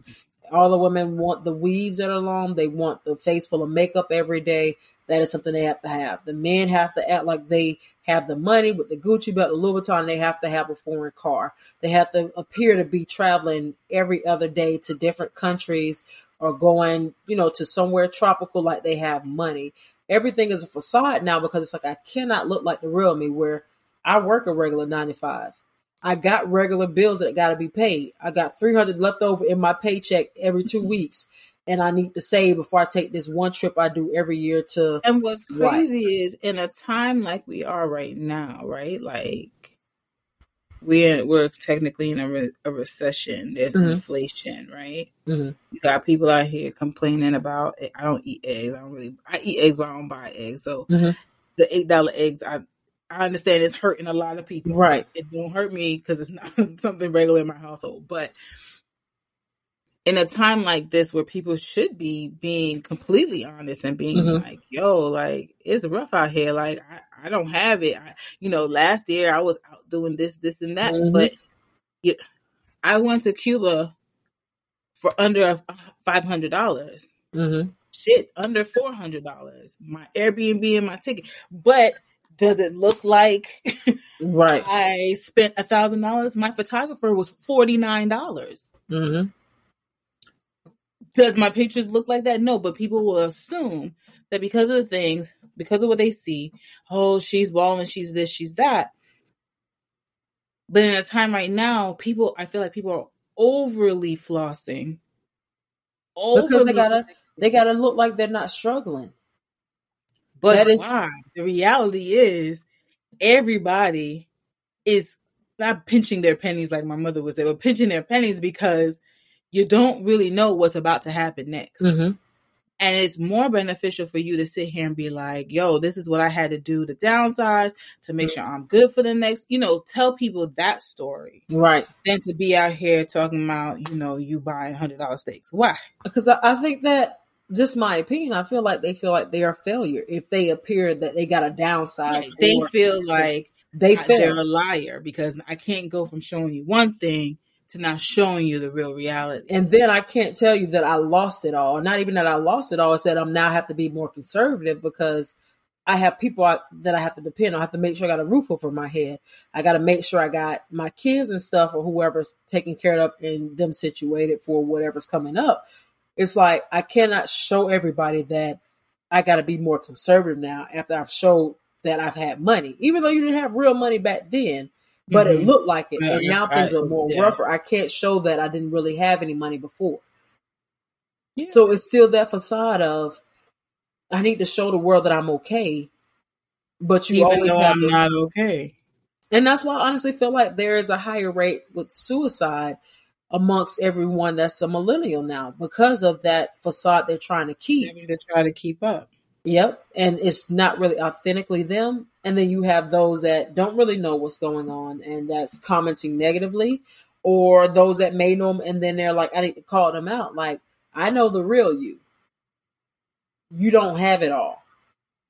All the women want the weaves that are long. They want the face full of makeup every day. That is something they have to have. The men have to act like they have the money with the Gucci belt, the Louis Vuitton. They have to have a foreign car. They have to appear to be traveling every other day to different countries or going, you know, to somewhere tropical like they have money. Everything is a facade now because it's like I cannot look like the real me where I work a regular 95. I got regular bills that got to be paid. I got 300 left over in my paycheck every two weeks and I need to save before I take this one trip I do every year to. And what's crazy is in a time like we are right now, right? Like we're we're technically in a, re- a recession. There's mm-hmm. inflation, right? Mm-hmm. You got people out here complaining about. I don't eat eggs. I don't really. I eat eggs, but I don't buy eggs. So mm-hmm. the eight dollar eggs, I I understand it's hurting a lot of people. Right. It don't hurt me because it's not something regular in my household. But in a time like this where people should be being completely honest and being mm-hmm. like, yo, like it's rough out here. Like I, I don't have it. I, you know, last year I was out doing this, this and that, mm-hmm. but you, I went to Cuba for under five hundred dollars. Mm-hmm. Shit, under four hundred dollars. My Airbnb and my ticket, but does it look like right i spent a thousand dollars my photographer was $49 mm-hmm. Does my pictures look like that? No but people will assume that because of the things because of what they see oh she's balling she's this she's that. But in a time right now people i feel like people are overly flossing. Overly because they gotta they gotta look like they're not struggling. But that is why? The reality is everybody is not pinching their pennies like my mother would say, but pinching their pennies because you don't really know what's about to happen next. Mm-hmm. And it's more beneficial for you to sit here and be like, yo, this is what I had to do to downsize to make sure I'm good for the next, you know, tell people that story. Right. Than to be out here talking about, you know, you buying $100 steaks. Why? Because I think that just my opinion, I feel like they feel like they are a failure if they appear that they got a downside. They feel like they feel they're a liar because I can't go from showing you one thing to not showing you the real reality. And then I can't tell you that I lost it all. Not even that I lost it all. It's that I'm now have to be more conservative because I have people I, that I have to depend on. I have to make sure I got a roof over my head. I got to make sure I got my kids and stuff or whoever's taking care of and them situated for whatever's coming up it's like I cannot show everybody that I got to be more conservative now after I've showed that I've had money, even though you didn't have real money back then, but mm-hmm. it looked like it. Yeah, and now things are more yeah. rougher. I can't show that I didn't really have any money before. Yeah. So it's still that facade of I need to show the world that I'm okay, but you even always have I'm not okay. And that's why I honestly feel like there is a higher rate with suicide amongst everyone that's a millennial now because of that facade they're trying to keep. to try to keep up. Yep. And it's not really authentically them. And then you have those that don't really know what's going on and that's commenting negatively, or those that may know them and then they're like, I need to call them out. Like, I know the real you. You don't have it all.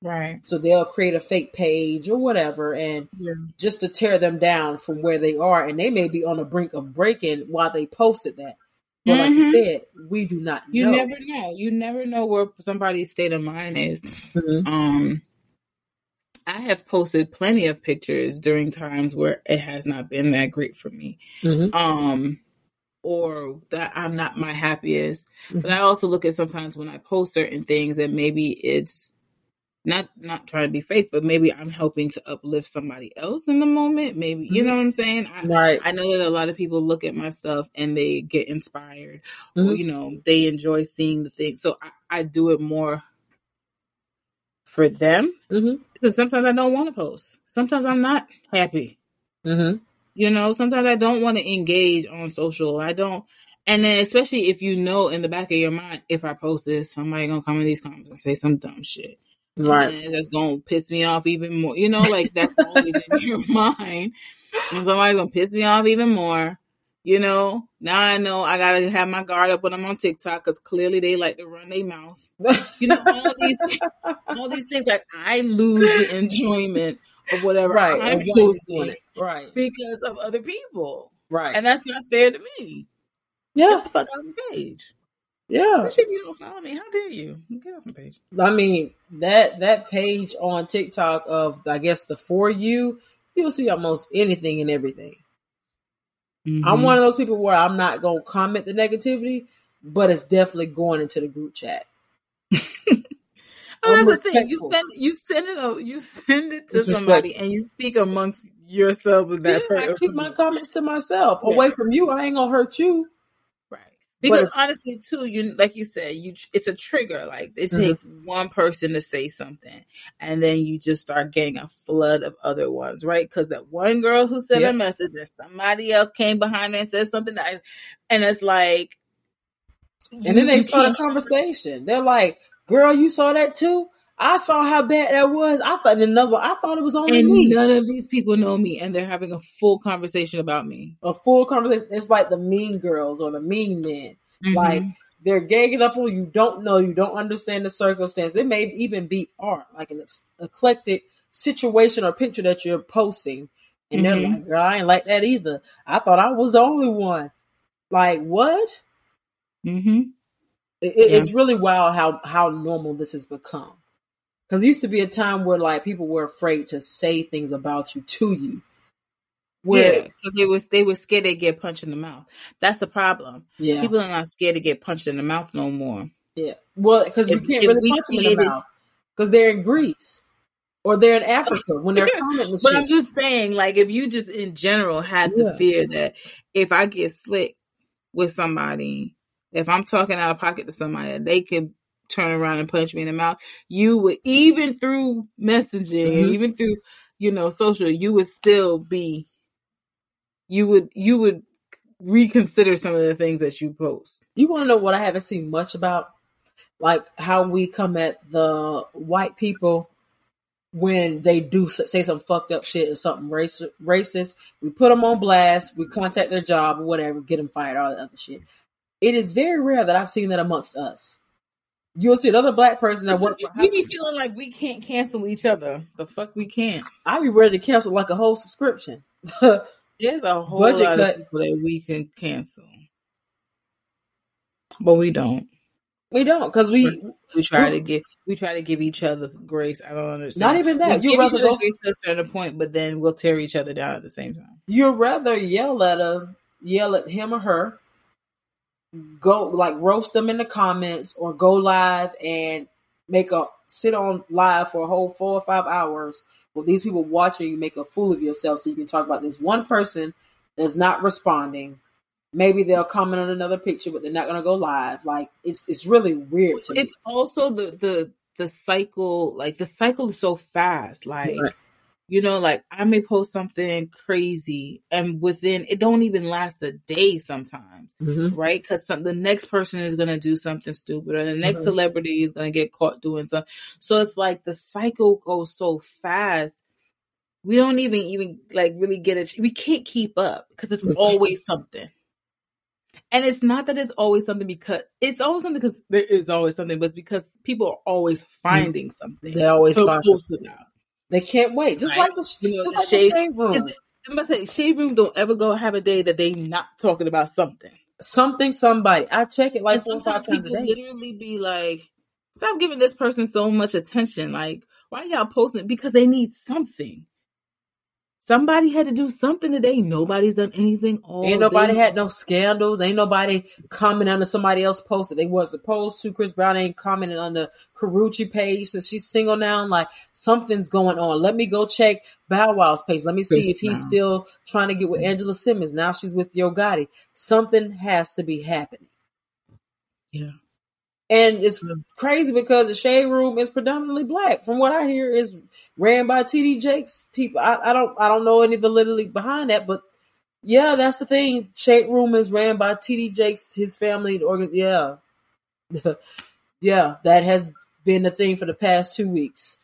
Right. So they'll create a fake page or whatever and yeah. just to tear them down from where they are. And they may be on the brink of breaking while they posted that. But mm-hmm. like you mm-hmm. said, we do not You never know. You never know where somebody's state of mind is. Mm-hmm. Um I have posted plenty of pictures during times where it has not been that great for me. Mm-hmm. Um or that I'm not my happiest. But mm-hmm. I also look at sometimes when I post certain things and maybe it's not not trying to be fake, but maybe I'm helping to uplift somebody else in the moment. Maybe you know mm-hmm. what I'm saying. I, right. I know that a lot of people look at my stuff and they get inspired, mm-hmm. or you know they enjoy seeing the thing. So I, I do it more for them mm-hmm. because sometimes I don't want to post. Sometimes I'm not happy. Mm-hmm. You know, sometimes I don't want to engage on social. I don't. And then, especially if you know in the back of your mind, if I post this, somebody gonna come in these comments and say some dumb shit. Right. And that's gonna piss me off even more. You know, like that's always in your mind. And somebody's gonna piss me off even more. You know, now I know I gotta have my guard up when I'm on TikTok because clearly they like to run their mouth. You know, all these all these things like I lose the enjoyment of whatever right. I'm of why you doing posting. Right. because of other people, Right. and that's not fair to me. yeah. Get the fuck out of the page. Yeah. Especially if you don't follow me. How dare you? Get off my page. I mean that that page on TikTok of I guess the for you, you'll see almost anything and everything. Mm-hmm. I'm one of those people where I'm not gonna comment the negativity, but it's definitely going into the group chat. Oh, that's the thing. You send you send it o- you send it to It's somebody and you speak amongst yourselves with that Yeah, person. I keep my comments to myself. Yeah. Away from you, I ain't gonna hurt you. Because honestly, too, you like you said, you it's a trigger. Like it Mm-hmm. takes one person to say something, and then you just start getting a flood of other ones, right? Because that one girl who said Yeah. a message, and somebody else came behind her and said something, that, and it's like, And then they start a conversation. They're like, "Girl, you saw that too? I saw how bad that was. I thought another. I thought it was only and me." none of these people know me, and they're having a full conversation about me. a full conversation. It's like the mean girls or the mean men. Like Mhm. they're gagging up on you. Don't know. You don't understand the circumstance. It may even be art, like an eclectic situation or picture that you're posting, and they're Mhm. like, "Girl, I ain't like that either. I thought I was the only one." Like what? Mm-hmm. It, it- Yeah. It's really wild how how normal this has become. Because it used to be a time where like people were afraid to say things about you to you. Where Yeah, because they was they were scared they'd get punched in the mouth. That's the problem. yeah, People are not scared to get punched in the mouth no more. yeah. Well, because you can't really we punch them in the mouth because they're in Greece or they're in Africa when they're commenting. But. I'm just saying, like, if you just in general had the fear that if I get slick with somebody, if I'm talking out of pocket to somebody, they could turn around and punch me in the mouth. You would even through messaging, Mhm. even through you know social, you would still be. You would you would reconsider some of the things that you post. You want to know what I haven't seen much about? Like how we come at the white people when they do say some fucked up shit or something race, racist. We put them on blast. We contact their job or whatever, get them fired, all that other shit. It is very rare that I've seen that amongst us. You'll see another black person that works. for we be feeling like we can't cancel each other. The fuck we can't. I be ready to cancel like a whole subscription. There's a whole Budget lot cut. of people that we can cancel, but we don't. we don't because we We try We- to give we try to give each other grace. I don't understand. not even that. We You give each rather other go. grace to a certain point, but then we'll tear each other down at the same time. You'd rather yell at a yell at him or her, go like roast them in the comments, or go live and make a sit on live for a whole four or five hours with these people watching you make a fool of yourself, so you can talk about this one person that's not responding. Maybe they'll comment on another picture, but they're not gonna go live. Like it's it's really weird to me. It's also the the the cycle. Like the cycle is so fast. Like Right. You know, like I may post something crazy, and within it don't even last a day sometimes. Mhm. right? Because the next person is going to do something stupid, or the next Mhm. celebrity is going to get caught doing something. So it's like the cycle goes so fast. We don't even even like really get it. We can't keep up because it's always something. And it's not that it's always something because it's always something because there is always something, but it's because people are always finding something. They always find post about. They can't wait. Just Right. like the You know, just the like shade- the shade room. I'm gonna say, shade room don't ever go have a day that they not talking about something. Something, somebody. I check it like four sometimes five times a people day. literally be like, "Stop giving this person so much attention." Like, why y'all posting? Because they need something. Somebody had to do something today. Nobody's done anything all. Ain't nobody day. had no scandals. Ain't nobody commenting on somebody else posted. They was supposed to. Chris Brown ain't commenting on the Karrueche page since she's single now. Like something's going on. Let me go check Bow Wow's page. Let me see Chris if he's Brown. still trying to get with Angela Simmons. Now she's with Yo Gotti. Something has to be happening. Yeah. And it's crazy because the shade room is predominantly black. From what I hear, is ran by TD Jakes people. I, I don't I don't know any validity behind that, but yeah, that's the thing. Shade room is ran by TD Jakes, his family. Organ, yeah, yeah, that has been the thing for the past two weeks.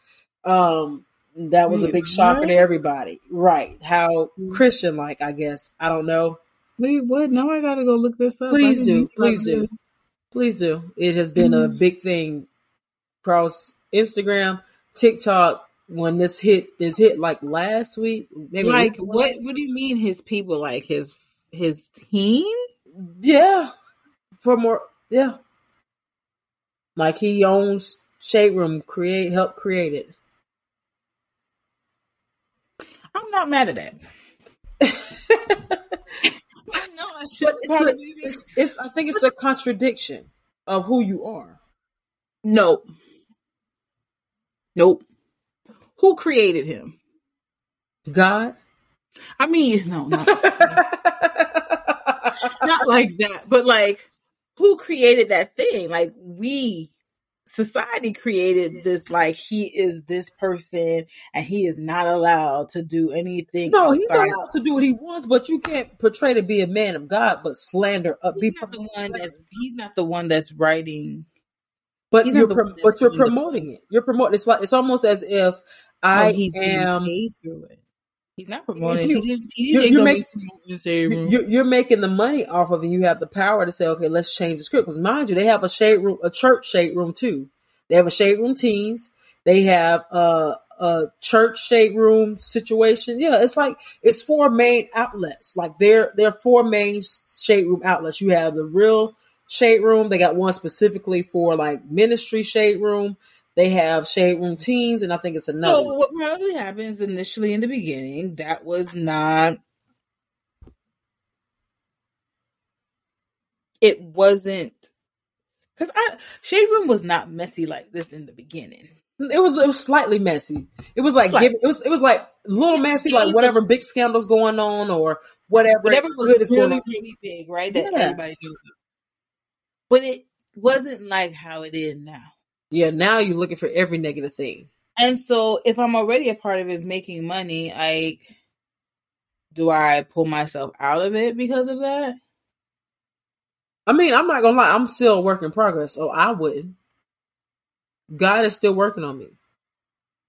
Um, that was a big shocker to everybody, right? How Mm. Christian like, I guess I don't know. Wait, what? Now I gotta go look this up. Please do, please do, please do. It has been mm-hmm. a big thing across Instagram, TikTok. When this hit, this hit like last week. Maybe like what? What do you mean his people? Like his his team? Yeah, for more. Yeah, like he owns Shade Room. Create, help create it. I'm not mad at that. no, I. It's, a, it's, it's, I think it's a contradiction of who you are. Nope. Nope. Who created him? God. I mean, no, not, not like that, but like, who created that thing? Like, we society created this like he is this person and he is not allowed to do anything. No, he's allowed to do what he wants, but you can't portray to be a man of God, but slander. up. he's not the one that's he's not the one that's writing. But you're pro- but you're promoting it. You're promoting. It's like it's almost as if oh, I oh, am. He's not promoting. You, TJ, you're, you're, make, you're, you're, making the money off of it. and You have the power to say, okay, let's change the script. Because mind you, they have a shade room, a church shade room too. They have a shade room teens. They have a, a church shade room situation. Yeah, it's like it's four main outlets. Like they're they're four main shade room outlets. You have the real shade room. They got one specifically for like ministry shade room. They have shade room teens, and I think it's another. So what probably happens initially in the beginning that was not. It wasn't because I shade room was not messy like this in the beginning. It was it was slightly messy. It was like, it was it was like a little messy, like whatever big scandals going on or whatever. Whatever was good really really big, right? That yeah. everybody knew. But it wasn't like how it is now. Yeah, now you're looking for every negative thing. And so if I'm already a part of it is making money, like do I pull myself out of it because of that? I mean, I'm not gonna lie, I'm still a work in progress, so I wouldn't. God is still working on me.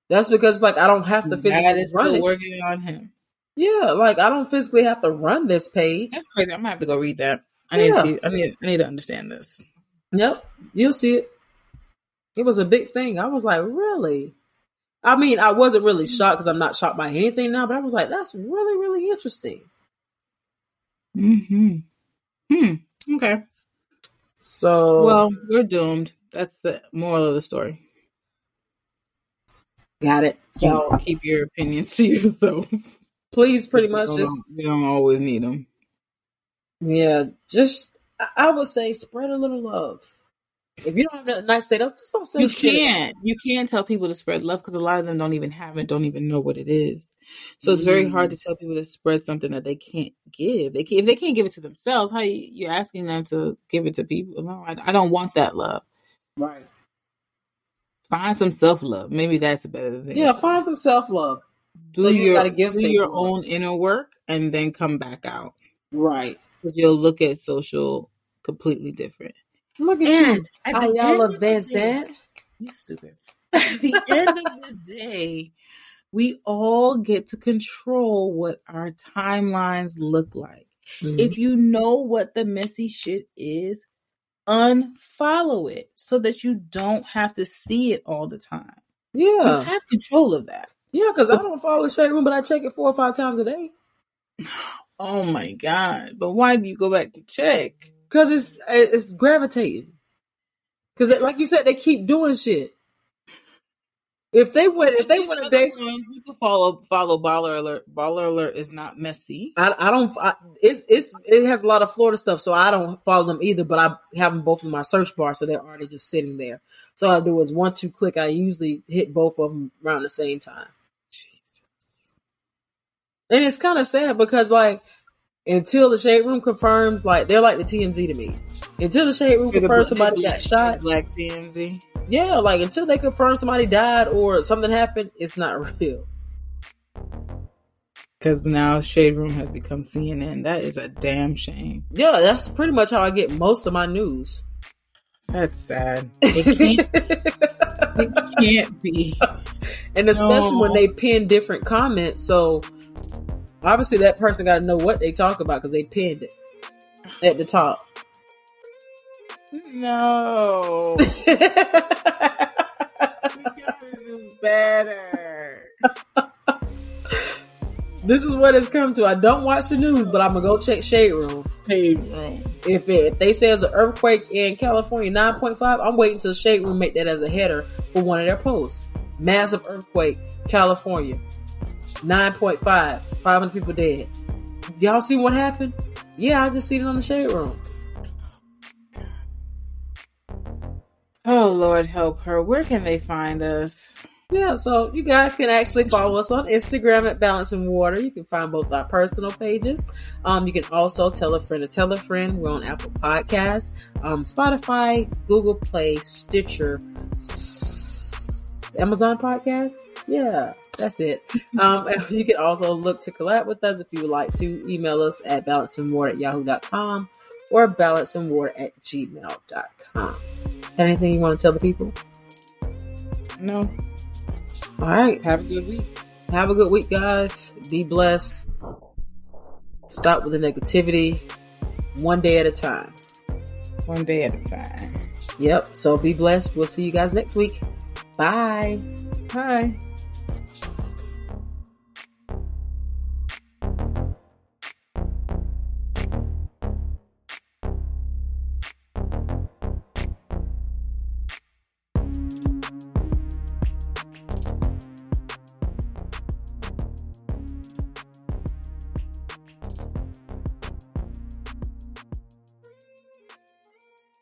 That's because like I don't have to physically God is run still it. working on him. Yeah, like I don't physically have to run this page. That's crazy. I'm gonna have to go read that. I need to see, I need I need to understand this. Yep. You'll see it. It was a big thing. I was like, really? I mean, I wasn't really shocked because I'm not shocked by anything now, but I was like, that's really, really interesting. Hmm. Hmm. Okay. So well, we're doomed. That's the moral of the story. Got it. So keep your opinions to yourself. Please, pretty much, just you don't always need them. Yeah, just I would say spread a little love. If you don't have nothing nice to say, just don't say You can't. You can't tell people to spread love because a lot of them don't even have it, don't even know what it is. So it's very hard to mm. tell people to spread something that they can't give. They can, if they can't give it to themselves, how you, you're asking them to give it to people? No, I, I don't want that love. Right. Find some self love. Maybe that's a better thing. Yeah, find some self love. Do so your you do your own inner work and then come back out. Right. Because you'll look at social completely different. Look at and you. At y'all advance that. You stupid. At the end of the day, we all get to control what our timelines look like. Mm-hmm. If you know what the messy shit is, unfollow it so that you don't have to see it all the time. Yeah. You have control of that. Yeah, because I don't follow the shade room, but I check it four or five times a day. Oh my god! But why do you go back to check? Because it's it's gravitating. Because like you said, they keep doing shit. If they went, if they went a day, you can follow follow Baller Alert. Baller Alert is not messy. I, I don't. I, it's it's it has a lot of Florida stuff, so I don't follow them either. But I have them both in my search bar, so they're already just sitting there. So all I do is one two click. I usually hit both of them around the same time. Jesus. And it's kind of sad because like until the shade room confirms, like they're like the TMZ to me. Until the shade room confirms somebody got shot, black TMZ. Yeah, like until they confirm somebody died or something happened, it's not real. Because now Shade Room has become CNN. That is a damn shame. Yeah, that's pretty much how I get most of my news. That's sad. It can't, it can't be. And especially no. when they pin different comments. So Obviously, that person got to know what they talk about because they pinned it at the top. No. is better. this is what it's come to. I don't watch the news, but I'm gonna go check Shade Room. Shade Room. If it, if they say it's an earthquake in California, nine point five, I'm waiting till Shade Room make that as a header for one of their posts. Massive earthquake, California, nine point five, 500 people dead. Y'all see what happened? Yeah, I just seen it on the Shade Room. Oh Lord, help her. Where can they find us? Yeah, so you guys can actually follow us on Instagram at Balancing Water. You can find both our personal pages. Um, you can also tell a friend to tell a friend. We're on Apple Podcasts, um, Spotify, Google Play, Stitcher, Amazon Podcast. Yeah, that's it. Um, you can also look to collab with us if you would like to. Email us at balancingwater at yahoo.com or balancingwater at gmail.com. Anything you want to tell the people? No. All right. Have a good week. Have a good week, guys. Be blessed. Stop with the negativity one day at a time. One day at a time. Yep. So be blessed. We'll see you guys next week. Bye. Bye.